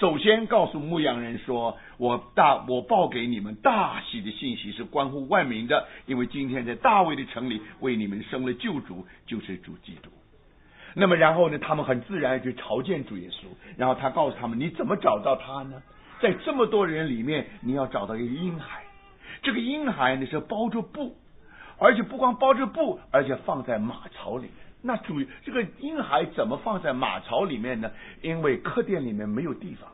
首先告诉牧羊人说：“我大我报给你们大喜的信息是关乎万民的，因为今天在大卫的城里为你们生了救主，就是主基督。”那么然后呢，他们很自然就朝见主耶稣，然后他告诉他们：“你怎么找到他呢？在这么多人里面，你要找到一个婴孩。这个婴孩呢是包着布，而且不光包着布，而且放在马槽里面。”那主这个婴孩怎么放在马槽里面呢？因为客店里面没有地方，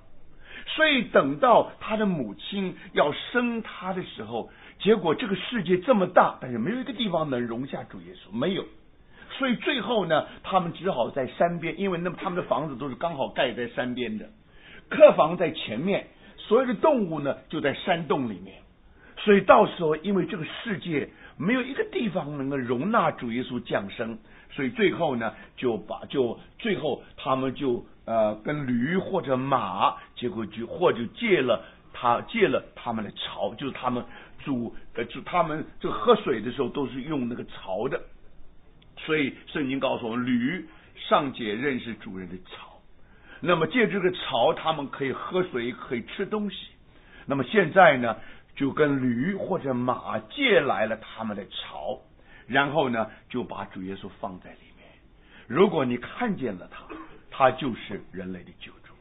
所以等到他的母亲要生他的时候，结果这个世界这么大，但是没有一个地方能容下主耶稣，没有。所以最后呢，他们只好在山边，因为那他们的房子都是刚好盖在山边的，客房在前面，所有的动物呢就在山洞里面。所以到时候，因为这个世界没有一个地方能够容纳主耶稣降生。所以最后呢，就把就最后他们就呃跟驴或者马，结果就或者借了他借了他们的槽，就是他们煮呃就他们就喝水的时候都是用那个槽的。所以圣经告诉我们，驴尚且认识主人的槽，那么借这个槽，他们可以喝水，可以吃东西。那么现在呢，就跟驴或者马借来了他们的槽。然后呢，就把主耶稣放在里面。如果你看见了他，他就是人类的救主。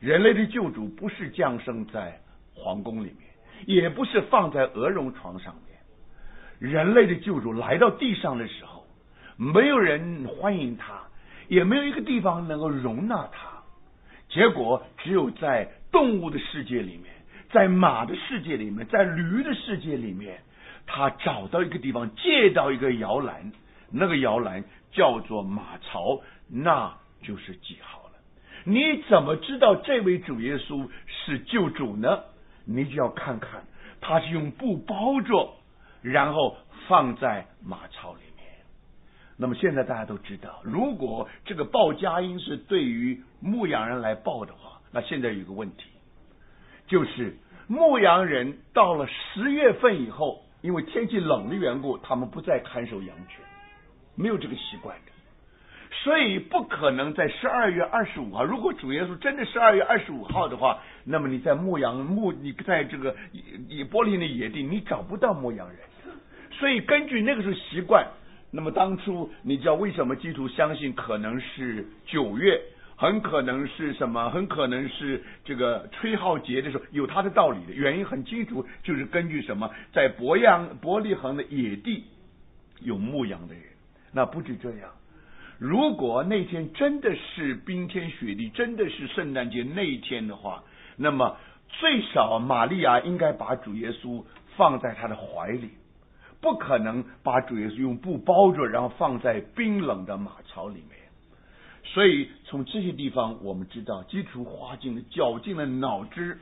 人类的救主不是降生在皇宫里面，也不是放在鹅绒床上面。人类的救主来到地上的时候，没有人欢迎他，也没有一个地方能够容纳他。结果只有在动物的世界里面，在马的世界里面，在驴的世界里面。他找到一个地方，借到一个摇篮，那个摇篮叫做马槽，那就是记号了。你怎么知道这位主耶稣是救主呢？你就要看看，他是用布包着，然后放在马槽里面。那么现在大家都知道，如果这个报佳音是对于牧羊人来报的话，那现在有个问题，就是牧羊人到了十月份以后。因为天气冷的缘故，他们不再看守羊群，没有这个习惯的，所以不可能在十二月二十五号。如果主耶稣真的十二月二十五号的话，那么你在牧羊牧，你在这个以玻璃的野地，你找不到牧羊人。所以根据那个时候习惯，那么当初你知道为什么基督相信可能是九月？很可能是什么？很可能是这个吹号节的时候有它的道理的原因很清楚，就是根据什么，在博阳伯利恒的野地有牧羊的人。那不止这样，如果那天真的是冰天雪地，真的是圣诞节那一天的话，那么最少玛利亚应该把主耶稣放在他的怀里，不可能把主耶稣用布包着，然后放在冰冷的马槽里面。所以从这些地方，我们知道基础花尽了绞尽了脑汁，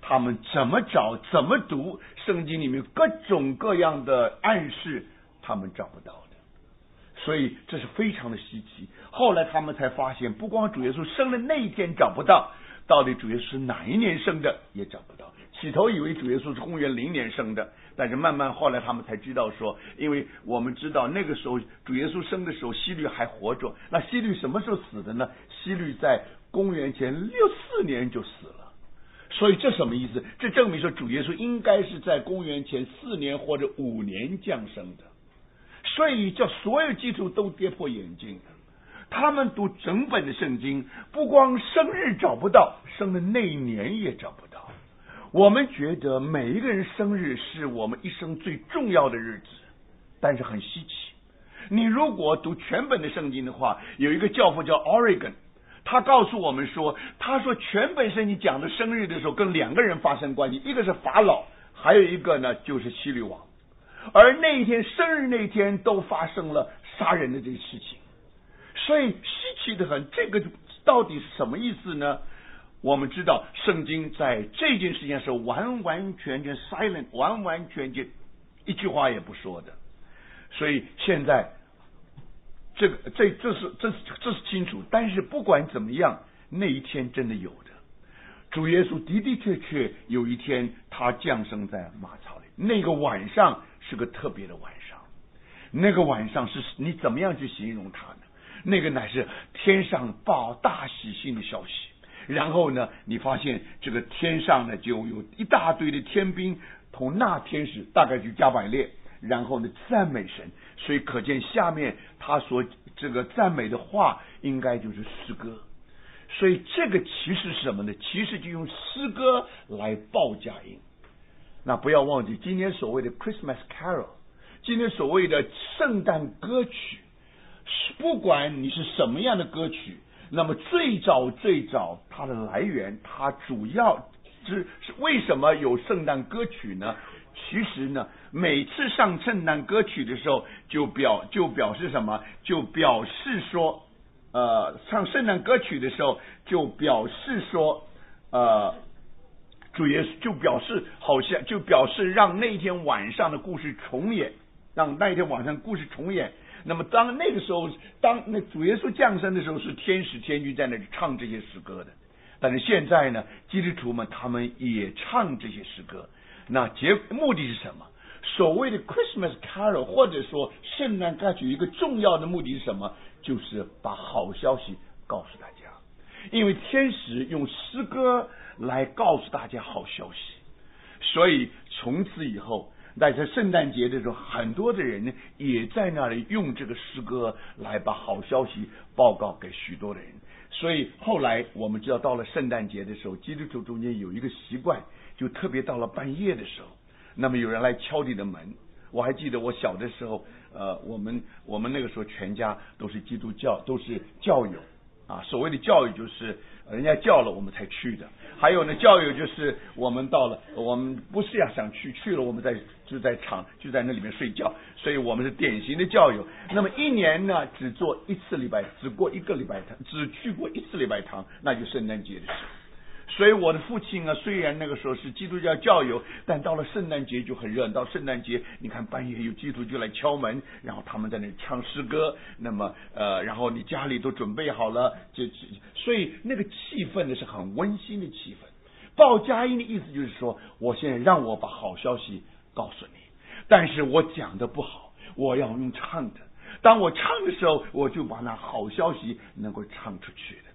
他们怎么找怎么读圣经里面各种各样的暗示，他们找不到的。所以这是非常的稀奇。后来他们才发现，不光主耶稣生的那一天找不到，到底主耶稣是哪一年生的也找不到。起头以为主耶稣是公元零年生的。但是慢慢后来他们才知道说，因为我们知道那个时候主耶稣生的时候，希律还活着。那希律什么时候死的呢？希律在公元前六四年就死了。所以这什么意思？这证明说主耶稣应该是在公元前四年或者五年降生的。所以叫所有基督徒都跌破眼镜。他们读整本的圣经，不光生日找不到，生的那一年也找不到。我们觉得每一个人生日是我们一生最重要的日子，但是很稀奇。你如果读全本的圣经的话，有一个教父叫 Oregon，他告诉我们说，他说全本圣经讲的生日的时候，跟两个人发生关系，一个是法老，还有一个呢就是希律王。而那一天生日那天都发生了杀人的这个事情，所以稀奇的很。这个到底是什么意思呢？我们知道，圣经在这件事情是完完全全 silent，完完全全一句话也不说的。所以现在，这个这这是这是这是清楚。但是不管怎么样，那一天真的有的。主耶稣的的确确有一天他降生在马槽里，那个晚上是个特别的晚上。那个晚上是你怎么样去形容它呢？那个乃是天上报大喜讯的消息。然后呢，你发现这个天上呢就有一大堆的天兵同那天使，大概就加百列，然后呢赞美神。所以可见下面他所这个赞美的话，应该就是诗歌。所以这个其实是什么呢？其实就用诗歌来报佳音。那不要忘记，今天所谓的 Christmas Carol，今天所谓的圣诞歌曲，是不管你是什么样的歌曲，那么最早最早它的来源，它主要是是为什么有圣诞歌曲呢？其实呢，每次上圣诞歌曲的时候，就表就表示什么？就表示说。呃，唱圣诞歌曲的时候，就表示说，呃，主耶稣就表示好像就表示让那天晚上的故事重演，让那天晚上故事重演。那么当那个时候，当那主耶稣降生的时候，是天使天君在那里唱这些诗歌的。但是现在呢，基督徒们他们也唱这些诗歌。那结目的是什么？所谓的 Christmas Carol，或者说圣诞歌曲，一个重要的目的是什么？就是把好消息告诉大家，因为天使用诗歌来告诉大家好消息，所以从此以后，在这圣诞节的时候，很多的人也在那里用这个诗歌来把好消息报告给许多的人。所以后来我们知道，到了圣诞节的时候，基督徒中间有一个习惯，就特别到了半夜的时候，那么有人来敲你的门。我还记得我小的时候。呃，我们我们那个时候全家都是基督教，都是教友啊。所谓的教育就是人家叫了我们才去的。还有呢，教育就是我们到了，我们不是要想去，去了我们在就在场就在那里面睡觉。所以我们是典型的教友。那么一年呢，只做一次礼拜，只过一个礼拜堂，只去过一次礼拜堂，那就圣诞节的时候。所以我的父亲啊，虽然那个时候是基督教教友，但到了圣诞节就很热。到圣诞节，你看半夜有基督就来敲门，然后他们在那唱诗歌。那么呃，然后你家里都准备好了，就所以那个气氛呢是很温馨的气氛。报佳音的意思就是说，我现在让我把好消息告诉你，但是我讲的不好，我要用唱的。当我唱的时候，我就把那好消息能够唱出去的。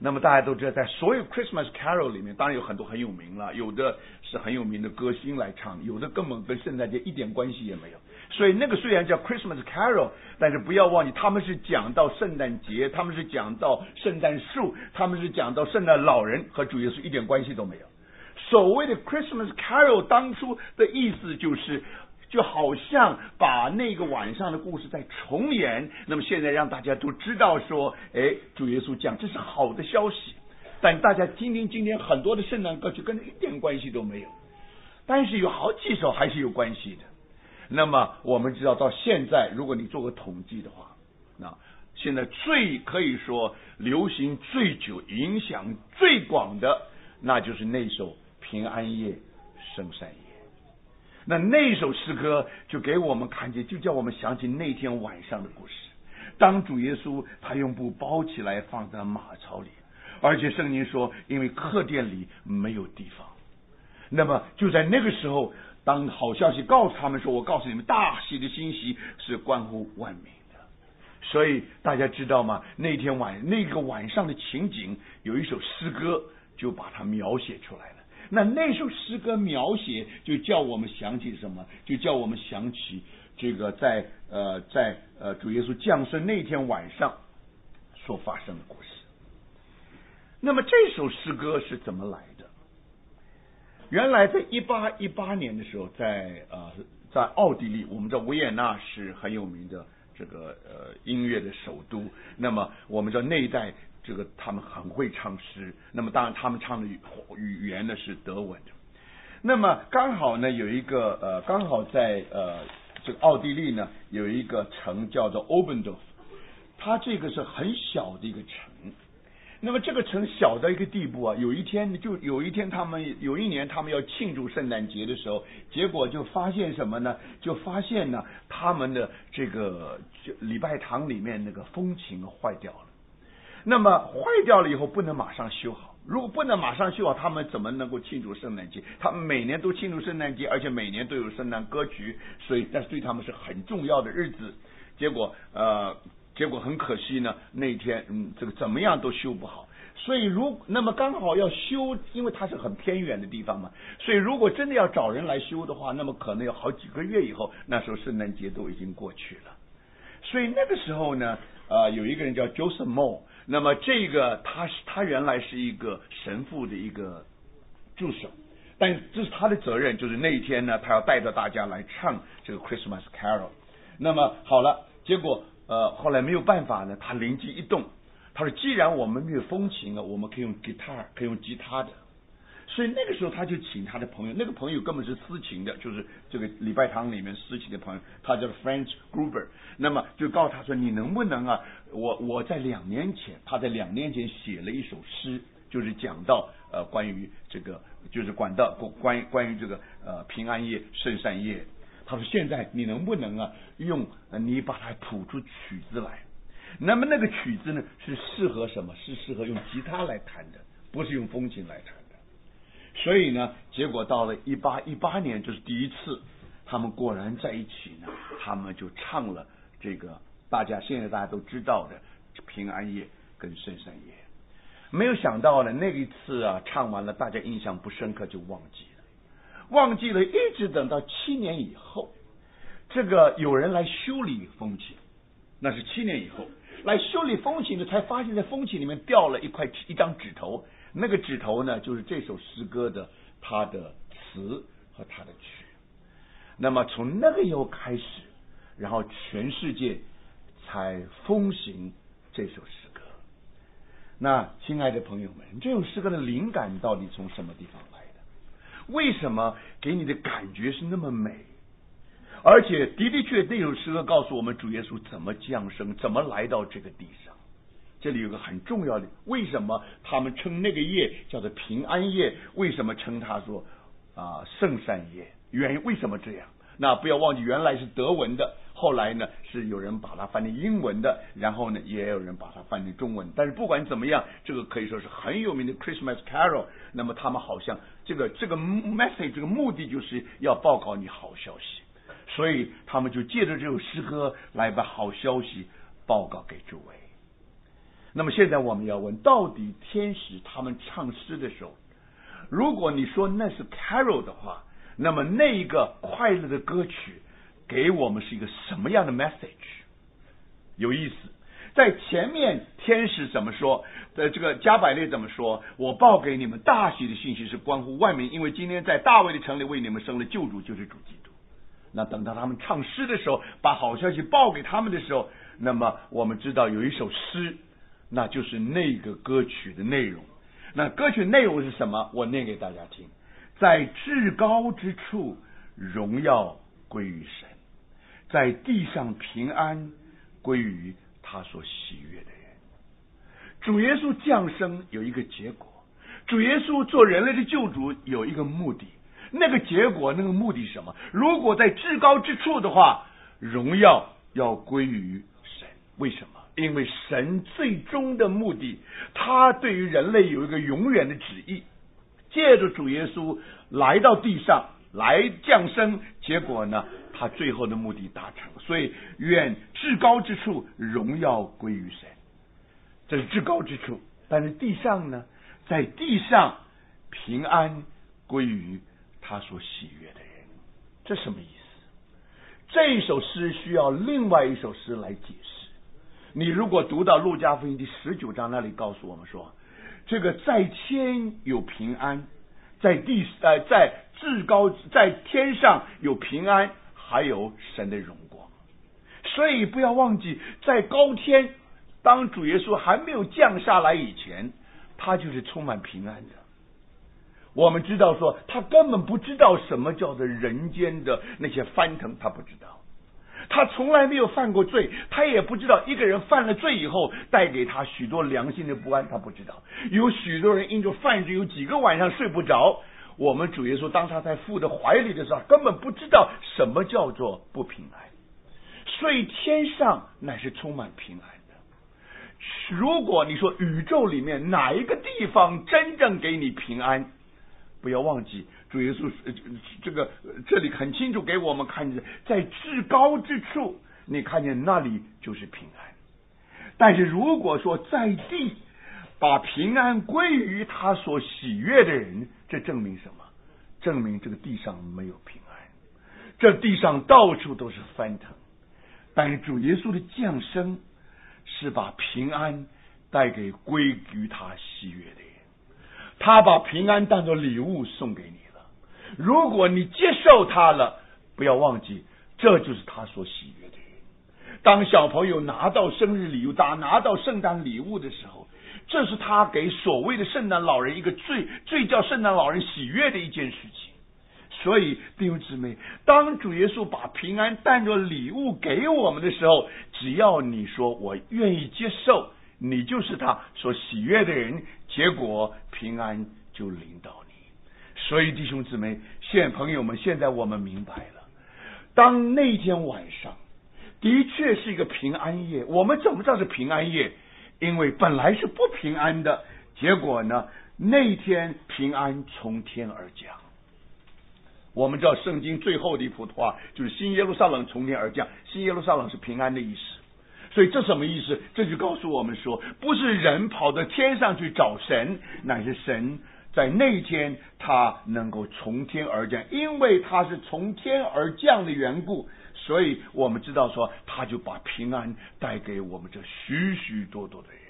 那么大家都知道，在所有 Christmas Carol 里面，当然有很多很有名了，有的是很有名的歌星来唱，有的根本跟圣诞节一点关系也没有。所以那个虽然叫 Christmas Carol，但是不要忘记，他们是讲到圣诞节，他们是讲到圣诞树，他们是讲到圣诞老人和主耶稣一点关系都没有。所谓的 Christmas Carol 当初的意思就是。就好像把那个晚上的故事再重演，那么现在让大家都知道说，哎，主耶稣讲，这是好的消息。但大家听听今天很多的圣诞歌曲，跟这一点关系都没有。但是有好几首还是有关系的。那么我们知道，到现在，如果你做个统计的话，那现在最可以说流行最久、影响最广的，那就是那首《平安夜，圣山夜》。那那首诗歌就给我们看见，就叫我们想起那天晚上的故事。当主耶稣他用布包起来放在马槽里，而且圣经说，因为客店里没有地方。那么就在那个时候，当好消息告诉他们说：“我告诉你们，大喜的欣喜是关乎万民的。”所以大家知道吗？那天晚那个晚上的情景，有一首诗歌就把它描写出来了。那那首诗歌描写，就叫我们想起什么？就叫我们想起这个在呃在呃主耶稣降生那天晚上所发生的故事。那么这首诗歌是怎么来的？原来在一八一八年的时候，在呃在奥地利，我们知道维也纳是很有名的这个呃音乐的首都。那么我们知道那一代。这个他们很会唱诗，那么当然他们唱的语语言呢是德文。那么刚好呢有一个呃，刚好在呃这个奥地利呢有一个城叫做 Obendorf，它这个是很小的一个城。那么这个城小到一个地步啊，有一天就有一天他们有一年他们要庆祝圣诞节的时候，结果就发现什么呢？就发现呢他们的这个礼拜堂里面那个风琴坏掉了。那么坏掉了以后不能马上修好，如果不能马上修好，他们怎么能够庆祝圣诞节？他们每年都庆祝圣诞节，而且每年都有圣诞歌曲，所以但是对他们是很重要的日子。结果呃，结果很可惜呢，那天嗯，这个怎么样都修不好，所以如那么刚好要修，因为它是很偏远的地方嘛，所以如果真的要找人来修的话，那么可能要好几个月以后，那时候圣诞节都已经过去了。所以那个时候呢，呃，有一个人叫 Joseph Moore，那么这个他是他原来是一个神父的一个助手，但这是他的责任，就是那一天呢，他要带着大家来唱这个 Christmas Carol。那么好了，结果呃后来没有办法呢，他灵机一动。他说：“既然我们没有风琴了，我们可以用吉他，可以用吉他的。所以那个时候，他就请他的朋友，那个朋友根本是私琴的，就是这个礼拜堂里面私琴的朋友，他叫 French Gruber。那么就告诉他说：你能不能啊？我我在两年前，他在两年前写了一首诗，就是讲到呃关于这个，就是管到关关于这个呃平安夜、圣善夜。他说：现在你能不能啊用你把它谱出曲子来？”那么那个曲子呢，是适合什么？是适合用吉他来弹的，不是用风琴来弹。所以呢，结果到了一八一八年，就是第一次，他们果然在一起呢，他们就唱了这个大家现在大家都知道的平安夜跟圣山夜。没有想到呢，那一次啊，唱完了，大家印象不深刻，就忘记了，忘记了，一直等到七年以后，这个有人来修理风琴，那是七年以后。来修理风琴的，才发现，在风琴里面掉了一块一张纸头，那个指头呢，就是这首诗歌的它的词和它的曲。那么从那个以后开始，然后全世界才风行这首诗歌。那亲爱的朋友们，这首诗歌的灵感到底从什么地方来的？为什么给你的感觉是那么美？而且的的确，那首诗歌告诉我们主耶稣怎么降生，怎么来到这个地上。这里有个很重要的，为什么他们称那个夜叫做平安夜？为什么称它说啊圣善夜？原因为什么这样？那不要忘记，原来是德文的，后来呢是有人把它翻成英文的，然后呢也有人把它翻成中文。但是不管怎么样，这个可以说是很有名的 Christmas Carol。那么他们好像这个这个 message 这个目的就是要报告你好消息。所以他们就借着这首诗歌来把好消息报告给诸位。那么现在我们要问，到底天使他们唱诗的时候，如果你说那是 carol 的话，那么那一个快乐的歌曲给我们是一个什么样的 message？有意思，在前面天使怎么说？在这个加百列怎么说？我报给你们大喜的信息是关乎万民，因为今天在大卫的城里为你们生了救主，就是主基督。那等到他们唱诗的时候，把好消息报给他们的时候，那么我们知道有一首诗，那就是那个歌曲的内容。那歌曲内容是什么？我念给大家听：在至高之处，荣耀归于神；在地上平安归于他所喜悦的人。主耶稣降生有一个结果，主耶稣做人类的救主有一个目的。那个结果，那个目的是什么？如果在至高之处的话，荣耀要归于神。为什么？因为神最终的目的，他对于人类有一个永远的旨意，借着主耶稣来到地上来降生，结果呢，他最后的目的达成。所以，愿至高之处荣耀归于神，这是至高之处。但是地上呢，在地上平安归于。他所喜悦的人，这什么意思？这首诗需要另外一首诗来解释。你如果读到路加福音第十九章那里，告诉我们说，这个在天有平安，在地呃在至高在天上有平安，还有神的荣光。所以不要忘记，在高天，当主耶稣还没有降下来以前，他就是充满平安的。我们知道，说他根本不知道什么叫做人间的那些翻腾，他不知道，他从来没有犯过罪，他也不知道一个人犯了罪以后带给他许多良心的不安，他不知道。有许多人因着犯罪有几个晚上睡不着。我们主耶稣当他在父的怀里的时候，根本不知道什么叫做不平安。所以天上乃是充满平安的。如果你说宇宙里面哪一个地方真正给你平安？不要忘记，主耶稣这个这里很清楚给我们看见，在至高之处，你看见那里就是平安。但是如果说在地，把平安归于他所喜悦的人，这证明什么？证明这个地上没有平安，这地上到处都是翻腾。但是主耶稣的降生是把平安带给归于他喜悦的人，他把平安当做礼物送给你。如果你接受他了，不要忘记，这就是他所喜悦的人。当小朋友拿到生日礼物、拿拿到圣诞礼物的时候，这是他给所谓的圣诞老人一个最最叫圣诞老人喜悦的一件事情。所以弟兄姊妹，当主耶稣把平安当作礼物给我们的时候，只要你说我愿意接受，你就是他所喜悦的人，结果平安就临到。所以弟兄姊妹，现朋友们，现在我们明白了，当那天晚上。的确是一个平安夜。我们怎么知道是平安夜？因为本来是不平安的，结果呢，那天平安从天而降。我们知道圣经最后的一幅图画就是新耶路撒冷从天而降。新耶路撒冷是平安的意思，所以这什么意思？这就告诉我们说，不是人跑到天上去找神，乃是神在那一天他能够从天而降，因为他是从天而降的缘故。所以我们知道说，他就把平安带给我们这许许多多的人，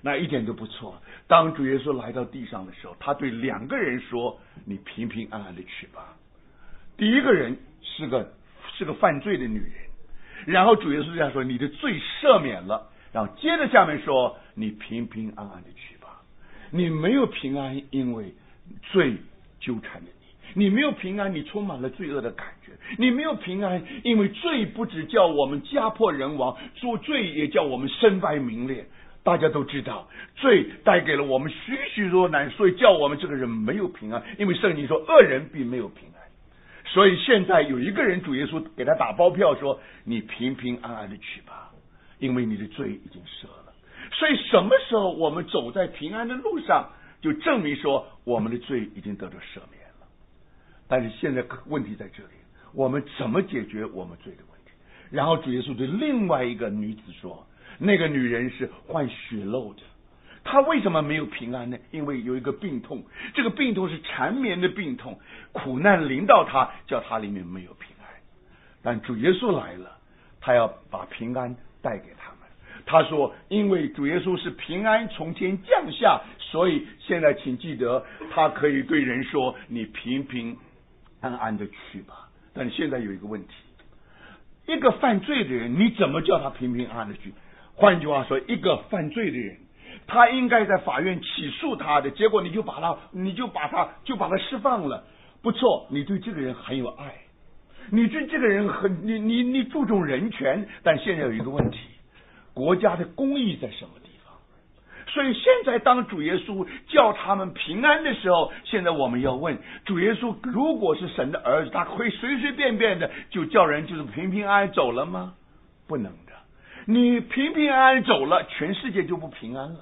那一点都不错。当主耶稣来到地上的时候，他对两个人说：“你平平安安的去吧。”第一个人是个是个犯罪的女人，然后主耶稣这样说：“你的罪赦免了。”然后接着下面说：“你平平安安的去。”你没有平安，因为罪纠缠着你；你没有平安，你充满了罪恶的感觉。你没有平安，因为罪不只叫我们家破人亡，做罪也叫我们身败名裂。大家都知道，罪带给了我们许许多难，所以叫我们这个人没有平安。因为圣经说，恶人并没有平安。所以现在有一个人，主耶稣给他打包票说：“你平平安安的去吧，因为你的罪已经赦了。”所以什么时候我们走在平安的路上，就证明说我们的罪已经得到赦免了。但是现在问题在这里。我们怎么解决我们罪的问题？然后主耶稣对另外一个女子说：“那个女人是患血漏的，她为什么没有平安呢？因为有一个病痛，这个病痛是缠绵的病痛，苦难临到她，叫她里面没有平安。但主耶稣来了，他要把平安带给她。他说：因为主耶稣是平安从天降下，所以现在请记得，他可以对人说：你平平安安的去吧。”但现在有一个问题，一个犯罪的人，你怎么叫他平平安安的去？换句话说，一个犯罪的人，他应该在法院起诉他的，结果你就把他，你就把他，就把他释放了。不错，你对这个人很有爱，你对这个人很，你你你注重人权。但现在有一个问题，国家的公义在什么地方？所以现在，当主耶稣叫他们平安的时候，现在我们要问：主耶稣如果是神的儿子，他会随随便便的就叫人就是平平安安走了吗？不能的。你平平安安走了，全世界就不平安了。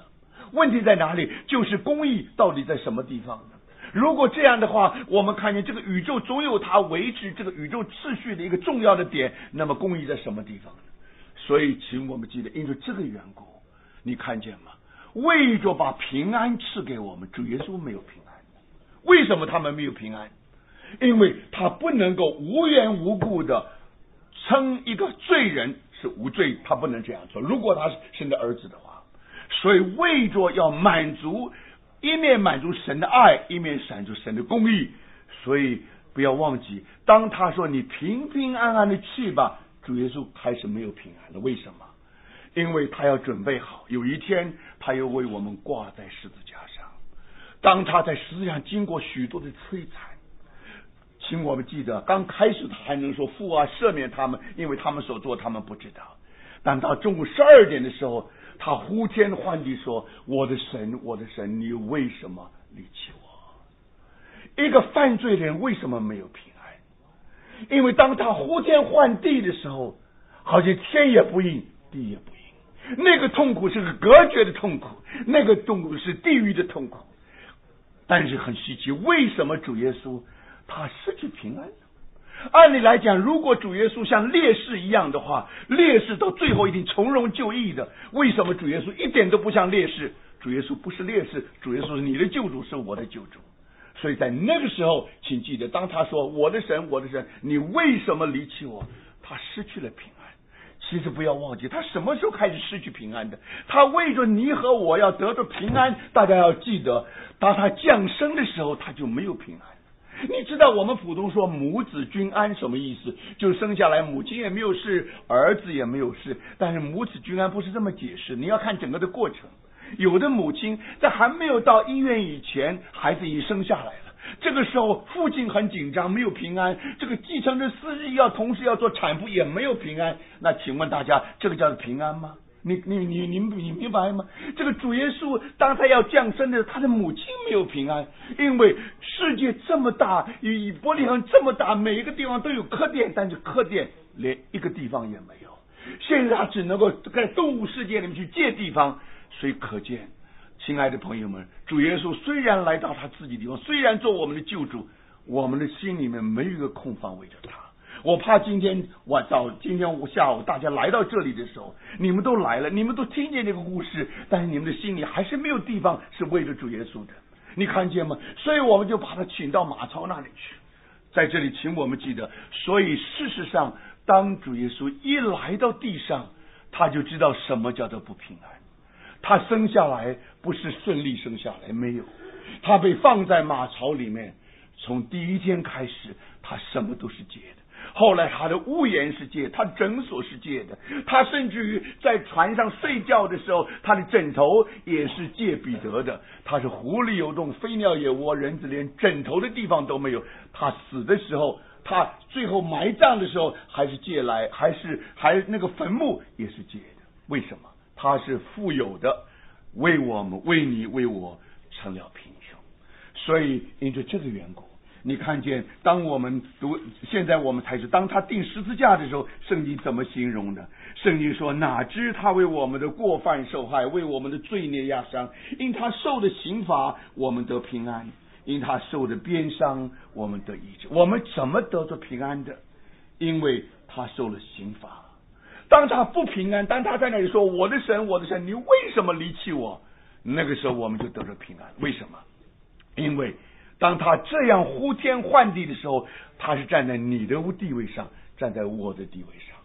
问题在哪里？就是公义到底在什么地方呢？如果这样的话，我们看见这个宇宙总有它维持这个宇宙秩序的一个重要的点，那么公义在什么地方呢？所以，请我们记得，因为这个缘故，你看见吗？为着把平安赐给我们，主耶稣没有平安。为什么他们没有平安？因为他不能够无缘无故的称一个罪人是无罪，他不能这样做。如果他是神的儿子的话，所以为着要满足一面满足神的爱，一面闪出神的公义，所以不要忘记，当他说你平平安安的去吧，主耶稣还是没有平安的。为什么？因为他要准备好，有一天他又为我们挂在十字架上。当他在十字架上经过许多的摧残，请我们记得，刚开始他还能说父啊赦免他们，因为他们所做他们不知道。但到中午十二点的时候，他呼天唤地说：“我的神，我的神，你为什么离弃我？”一个犯罪的人为什么没有平安？因为当他呼天唤地的时候，好像天也不应，地也不应。那个痛苦是个隔绝的痛苦，那个痛苦是地狱的痛苦。但是很稀奇，为什么主耶稣他失去平安？按理来讲，如果主耶稣像烈士一样的话，烈士到最后一定从容就义的。为什么主耶稣一点都不像烈士？主耶稣不是烈士，主耶稣是你的救主，是我的救主。所以在那个时候，请记得，当他说：“我的神，我的神，你为什么离弃我？”他失去了平安。其实不要忘记，他什么时候开始失去平安的？他为着你和我要得到平安，大家要记得，当他降生的时候，他就没有平安。你知道我们普通说母子均安什么意思？就生下来母亲也没有事，儿子也没有事。但是母子均安不是这么解释，你要看整个的过程。有的母亲在还没有到医院以前，孩子已生下来了。这个时候父亲很紧张，没有平安。这个继承人司机要同时要做产妇，也没有平安。那请问大家，这个叫做平安吗？你你你你你明白吗？这个主耶稣当他要降生的时候，他的母亲没有平安，因为世界这么大，以伯利恒这么大，每一个地方都有客店，但是客店连一个地方也没有。现在他只能够在动物世界里面去借地方，所以可见，亲爱的朋友们，主耶稣虽然来到他自己地方，虽然做我们的救主，我们的心里面没有一个空房围着他。我怕今天晚早，今天我下午大家来到这里的时候，你们都来了，你们都听见这个故事，但是你们的心里还是没有地方是为了主耶稣的，你看见吗？所以我们就把他请到马超那里去，在这里，请我们记得，所以事实上，当主耶稣一来到地上，他就知道什么叫做不平安。他生下来不是顺利生下来，没有，他被放在马槽里面，从第一天开始，他什么都是借的。后来他的屋檐是借，他诊所是借的，他甚至于在船上睡觉的时候，他的枕头也是借彼得的。他是狐狸有洞，飞鸟也窝，人子连枕头的地方都没有。他死的时候，他最后埋葬的时候还是借来，还是还那个坟墓也是借的。为什么？他是富有的，为我们，为你，为我成了贫穷，所以因着这个缘故。你看见，当我们读，现在我们才是当他钉十字架的时候，圣经怎么形容的？圣经说：“哪知他为我们的过犯受害，为我们的罪孽压伤。因他受的刑罚，我们得平安；因他受的鞭伤，我们得医治。我们怎么得着平安的？因为他受了刑罚。当他不平安，当他在那里说：‘我的神，我的神，你为什么离弃我？’那个时候，我们就得着平安。为什么？因为。”当他这样呼天唤地的时候，他是站在你的地位上，站在我的地位上。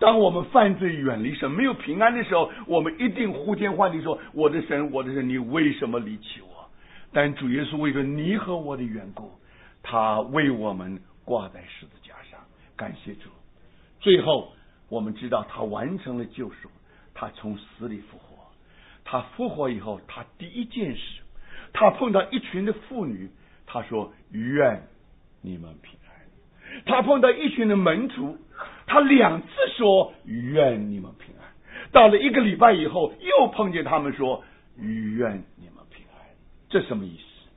当我们犯罪远离神、没有平安的时候，我们一定呼天唤地说：“我的神，我的神，你为什么离弃我？”但主耶稣为了你和我的缘故，他为我们挂在十字架上，感谢主。最后，我们知道他完成了救赎，他从死里复活。他复活以后，他第一件事，他碰到一群的妇女。他说：“愿你们平安。”他碰到一群的门徒，他两次说：“愿你们平安。”到了一个礼拜以后，又碰见他们说：“愿你们平安。”这什么意思？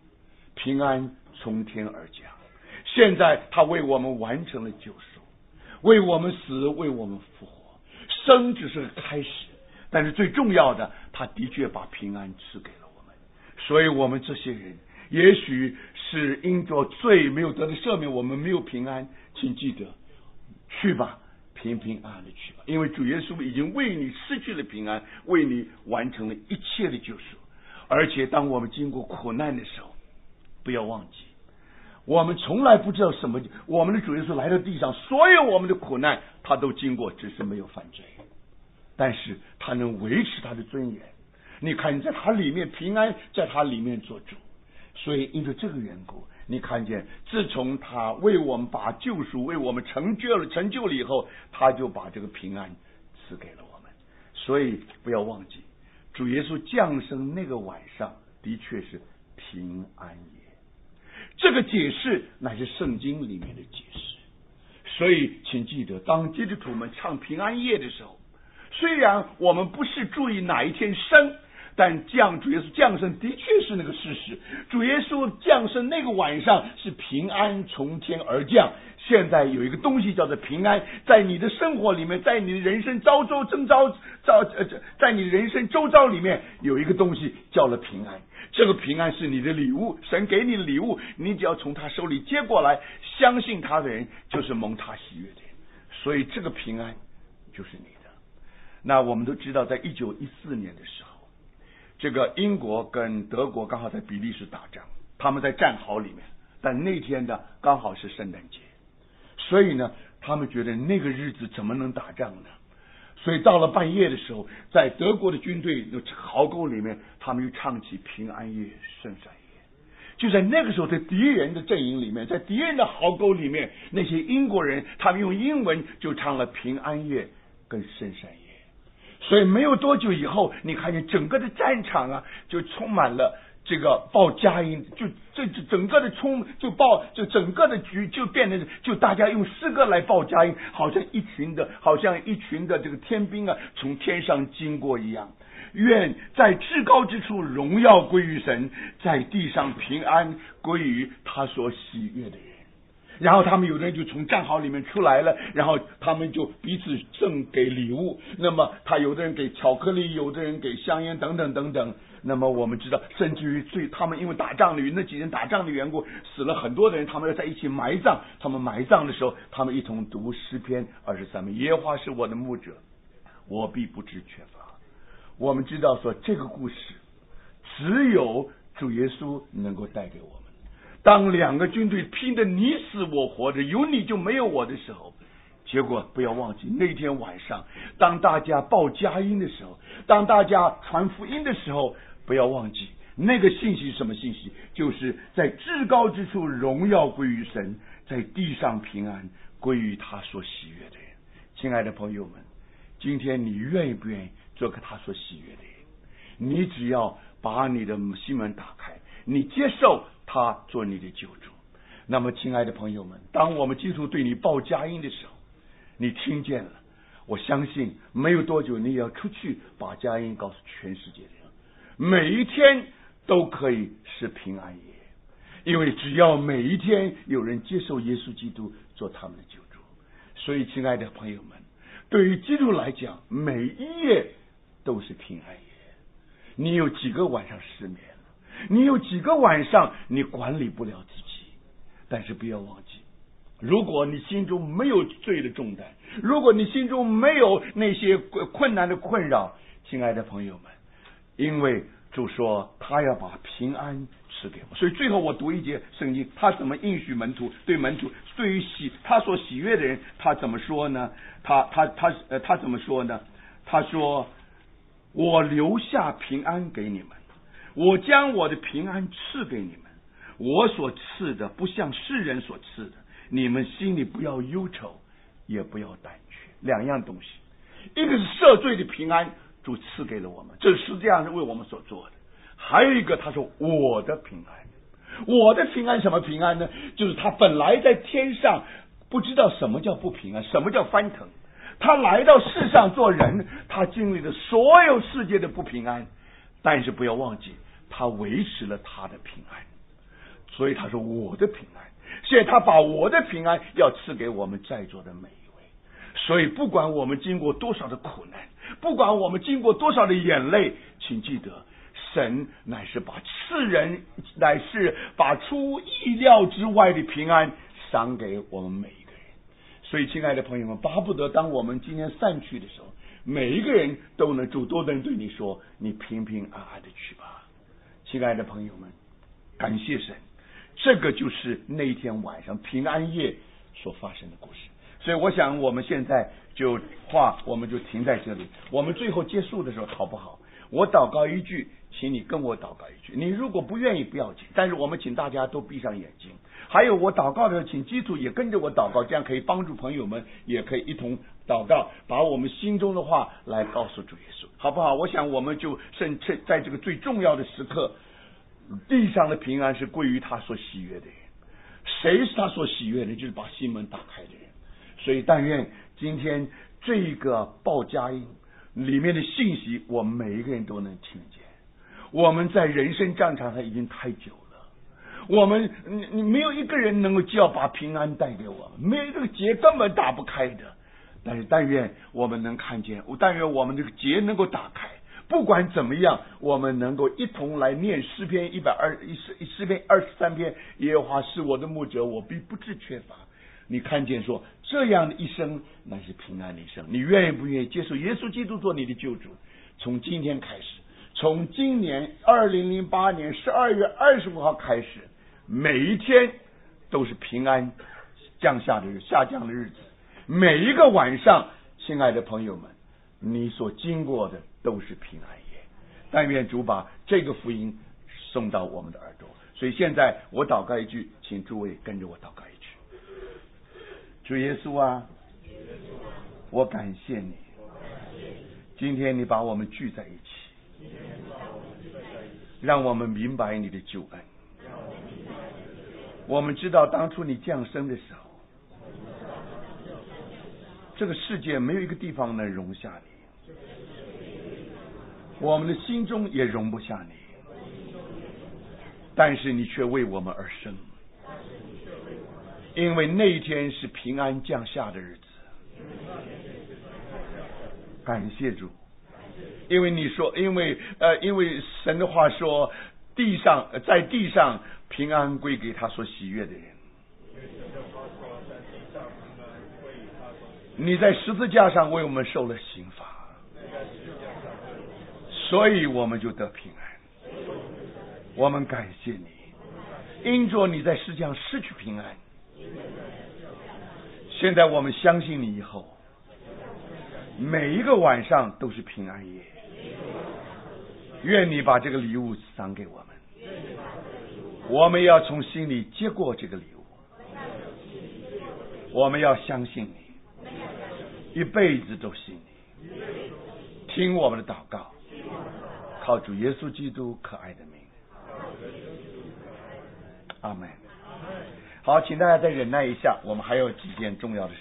平安从天而降。现在他为我们完成了救赎，为我们死，为我们复活。生只是个开始，但是最重要的，他的确把平安赐给了我们。所以我们这些人。也许是因着罪没有得到赦免，我们没有平安，请记得去吧，平平安安的去吧，因为主耶稣已经为你失去了平安，为你完成了一切的救赎。而且当我们经过苦难的时候，不要忘记，我们从来不知道什么。我们的主耶稣来到地上，所有我们的苦难他都经过，只是没有犯罪，但是他能维持他的尊严。你看，在他里面平安，在他里面做主。所以，因着这个缘故，你看见，自从他为我们把救赎为我们成就了、成就了以后，他就把这个平安赐给了我们。所以，不要忘记，主耶稣降生那个晚上的确是平安。这个解释乃是圣经里面的解释。所以，请记得，当基督徒们唱平安夜的时候，虽然我们不是注意哪一天生。但降主耶稣降生的确是那个事实。主耶稣降生那个晚上是平安从天而降。现在有一个东西叫做平安，在你的生活里面，在你的人生遭周征召遭呃，在你人生周遭里面有一个东西叫了平安。这个平安是你的礼物，神给你的礼物，你只要从他手里接过来，相信他的人就是蒙他喜悦的。所以这个平安就是你的。那我们都知道，在一九一四年的时候。这个英国跟德国刚好在比利时打仗，他们在战壕里面，但那天呢刚好是圣诞节，所以呢，他们觉得那个日子怎么能打仗呢？所以到了半夜的时候，在德国的军队壕沟里面，他们又唱起平安夜、圣山夜。就在那个时候，在敌人的阵营里面，在敌人的壕沟里面，那些英国人他们用英文就唱了平安夜跟圣山夜。所以没有多久以后，你看见整个的战场啊，就充满了这个报佳音，就这这整个的冲就报就整个的局就变得就大家用诗歌来报佳音，好像一群的，好像一群的这个天兵啊，从天上经过一样。愿在至高之处荣耀归于神，在地上平安归于他所喜悦的人。然后他们有的人就从战壕里面出来了，然后他们就彼此赠给礼物。那么他有的人给巧克力，有的人给香烟等等等等。那么我们知道，甚至于最他们因为打仗的那几人打仗的缘故，死了很多的人，他们要在一起埋葬。他们埋葬的时候，他们一同读诗篇二十三篇：耶和华是我的牧者，我必不知缺乏。我们知道说这个故事，只有主耶稣能够带给我们。当两个军队拼的你死我活着，有你就没有我的时候，结果不要忘记那天晚上，当大家报佳音的时候，当大家传福音的时候，不要忘记那个信息是什么信息？就是在至高之处荣耀归于神，在地上平安归于他所喜悦的人。亲爱的朋友们，今天你愿意不愿意做个他所喜悦的人？你只要把你的心门打开，你接受。他做你的救主。那么，亲爱的朋友们，当我们基督对你报佳音的时候，你听见了。我相信没有多久，你也要出去把佳音告诉全世界的人。每一天都可以是平安夜，因为只要每一天有人接受耶稣基督做他们的救主，所以，亲爱的朋友们，对于基督来讲，每一夜都是平安夜。你有几个晚上失眠？你有几个晚上你管理不了自己？但是不要忘记，如果你心中没有罪的重担，如果你心中没有那些困难的困扰，亲爱的朋友们，因为主说他要把平安赐给我，所以最后我读一节圣经，他怎么应许门徒？对门徒，对于喜他所喜悦的人，他怎么说呢？他他他呃，他怎么说呢？他说：“我留下平安给你们。”我将我的平安赐给你们，我所赐的不像世人所赐的，你们心里不要忧愁，也不要胆怯。两样东西，一个是赦罪的平安，主赐给了我们，这实际上是为我们所做的；还有一个，他说我的平安，我的平安什么平安呢？就是他本来在天上不知道什么叫不平安，什么叫翻腾，他来到世上做人，他经历了所有世界的不平安，但是不要忘记。他维持了他的平安，所以他说我的平安。现在他把我的平安要赐给我们在座的每一位。所以不管我们经过多少的苦难，不管我们经过多少的眼泪，请记得，神乃是把世人，乃是把出意料之外的平安赏给我们每一个人。所以，亲爱的朋友们，巴不得当我们今天散去的时候，每一个人都能主多的人对你说：“你平平安安的去吧。”亲爱的朋友们，感谢神，这个就是那天晚上平安夜所发生的故事。所以，我想我们现在就话我们就停在这里。我们最后结束的时候好不好？我祷告一句，请你跟我祷告一句。你如果不愿意，不要紧。但是我们请大家都闭上眼睛。还有我祷告的时候，请基督也跟着我祷告，这样可以帮助朋友们，也可以一同祷告，把我们心中的话来告诉主耶稣，好不好？我想我们就趁趁在这个最重要的时刻，地上的平安是归于他所喜悦的人。谁是他所喜悦的？就是把心门打开的人。所以但愿今天这个报佳音里面的信息，我们每一个人都能听见。我们在人生战场上已经太久了。我们你你没有一个人能够就要把平安带给我们，没有这个结根本打不开的。但是但愿我们能看见，但愿我们这个结能够打开。不管怎么样，我们能够一同来念诗篇一百二一诗诗篇二十三篇。耶和华是我的牧者，我必不致缺乏。你看见说这样的一生那是平安的一生。你愿意不愿意接受耶稣基督做你的救主？从今天开始，从今年二零零八年十二月二十五号开始，每一天都是平安降下的日下降的日子。每一个晚上，亲爱的朋友们，你所经过的都是平安夜。但愿主把这个福音送到我们的耳朵。所以现在我祷告一句，请诸位跟着我祷告：主耶稣啊，我感谢你，今天你把我们聚在一起，让我们明白你的救恩。我们知道当初你降生的时候，这个世界没有一个地方能容下你，我们的心中也容不下你。但是你却为我们而生，因为那一天是平安降下的日子。感谢主，因为你说，因为呃，因为神的话说，地上在地上平安归给他所喜悦的人。你在十字架上为我们受了刑罚，所以我们就得平安。我们感谢你，因着你在世界上失去平安，现在我们相信你以后，每一个晚上都是平安夜。愿你把这个礼物赏给我们，我们要从心里接过这个礼物，我们要相信你，一辈子都信你，听我们的祷告，靠主耶稣基督可爱的名。阿门。好，请大家再忍耐一下，我们还有几件重要的事。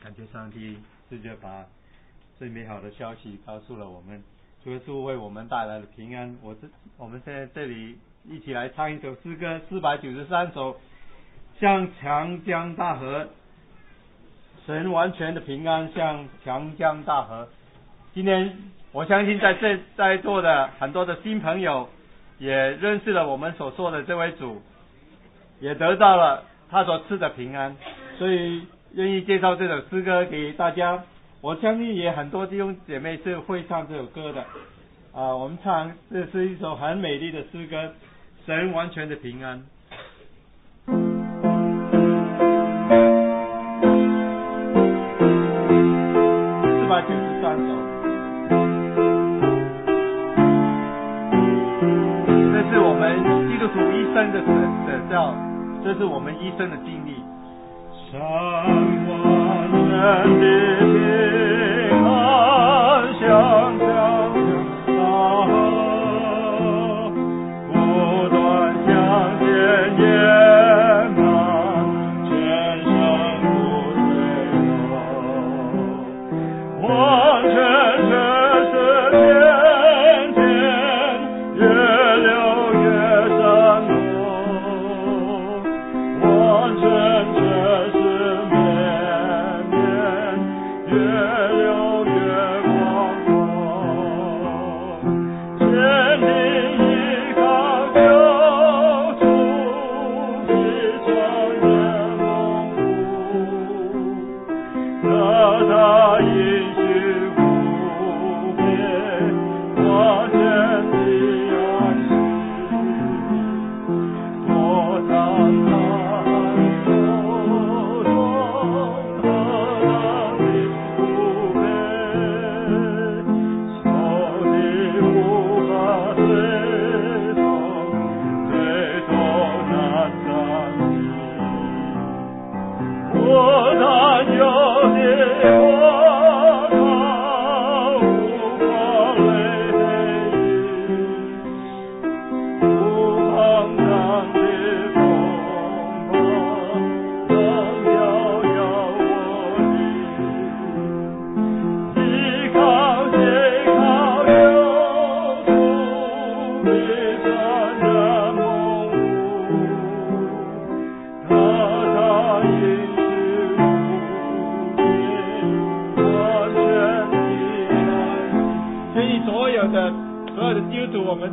感谢上帝，直接把最美好的消息告诉了我们，主耶稣为我们带来了平安。我这我们现在这里一起来唱一首诗歌，四百九十三首，像长江大河。神完全的平安像长江大河。今天我相信在这在座的很多的新朋友也认识了我们所说的这位主，也得到了他所赐的平安，所以愿意介绍这首诗歌给大家。我相信也很多弟兄姐妹是会唱这首歌的。啊，我们唱这是一首很美丽的诗歌，神完全的平安。这是我们一生的经历。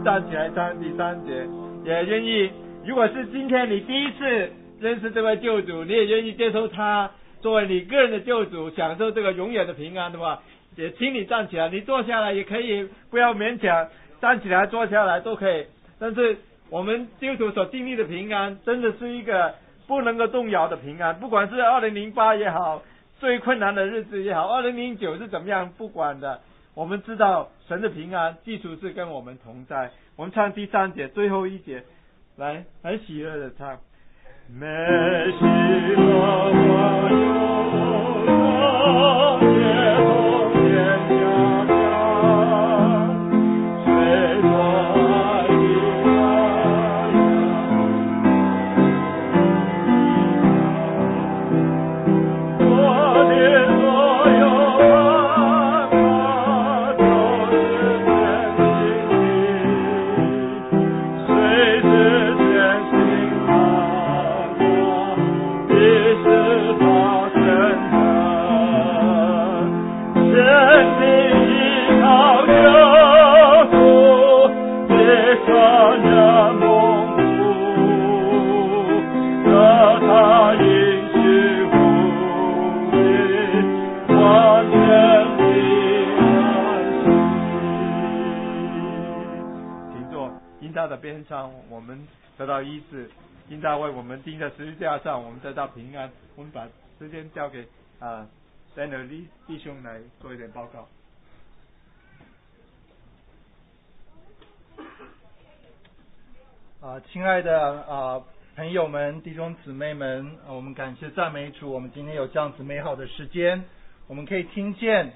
站起来唱第三节，也愿意，如果是今天你第一次认识这位救主，你也愿意接受他作为你个人的救主，享受这个永远的平安的话，也请你站起来，你坐下来也可以，不要勉强，站起来坐下来都可以。但是我们基督徒所经历的平安，真的是一个不能够动摇的平安，不管是二零零八也好，最困难的日子也好，二零零九是怎么样，不管的。我们知道神的平安基督是跟我们同在。我们唱第三节最后一节，来很喜乐的唱。美喜乐我有因他的鞭伤，我们得到医治；因他为我们钉在十字架上，我们得到平安。我们把时间交给啊 Daniel 弟弟兄来做一点报告。啊，亲爱的啊朋友们、弟兄姊妹们，我们感谢赞美主，我们今天有这样子美好的时间，我们可以听见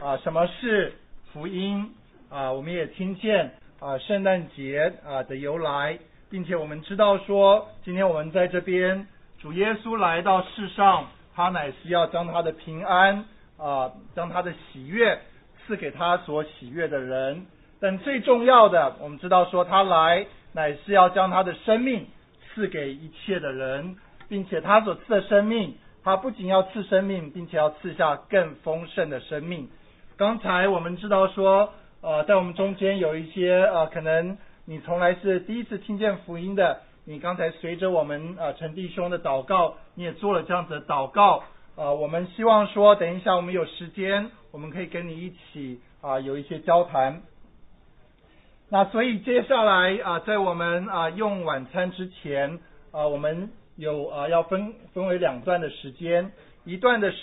啊什么是福音啊，我们也听见啊圣诞节啊的由来，并且我们知道说，今天我们在这边，主耶稣来到世上，他乃是要将他的平安啊，将他的喜悦赐给他所喜悦的人。但最重要的，我们知道说他来乃是要将他的生命赐给一切的人，并且他所赐的生命，他不仅要赐生命，并且要赐下更丰盛的生命。刚才我们知道说，呃，在我们中间有一些呃，可能你从来是第一次听见福音的，你刚才随着我们呃陈弟兄的祷告，你也做了这样子的祷告。呃，我们希望说，等一下我们有时间，我们可以跟你一起啊、有一些交谈。那所以接下来啊、在我们啊、用晚餐之前啊、我们有啊、要分分为两段的时间，一段的时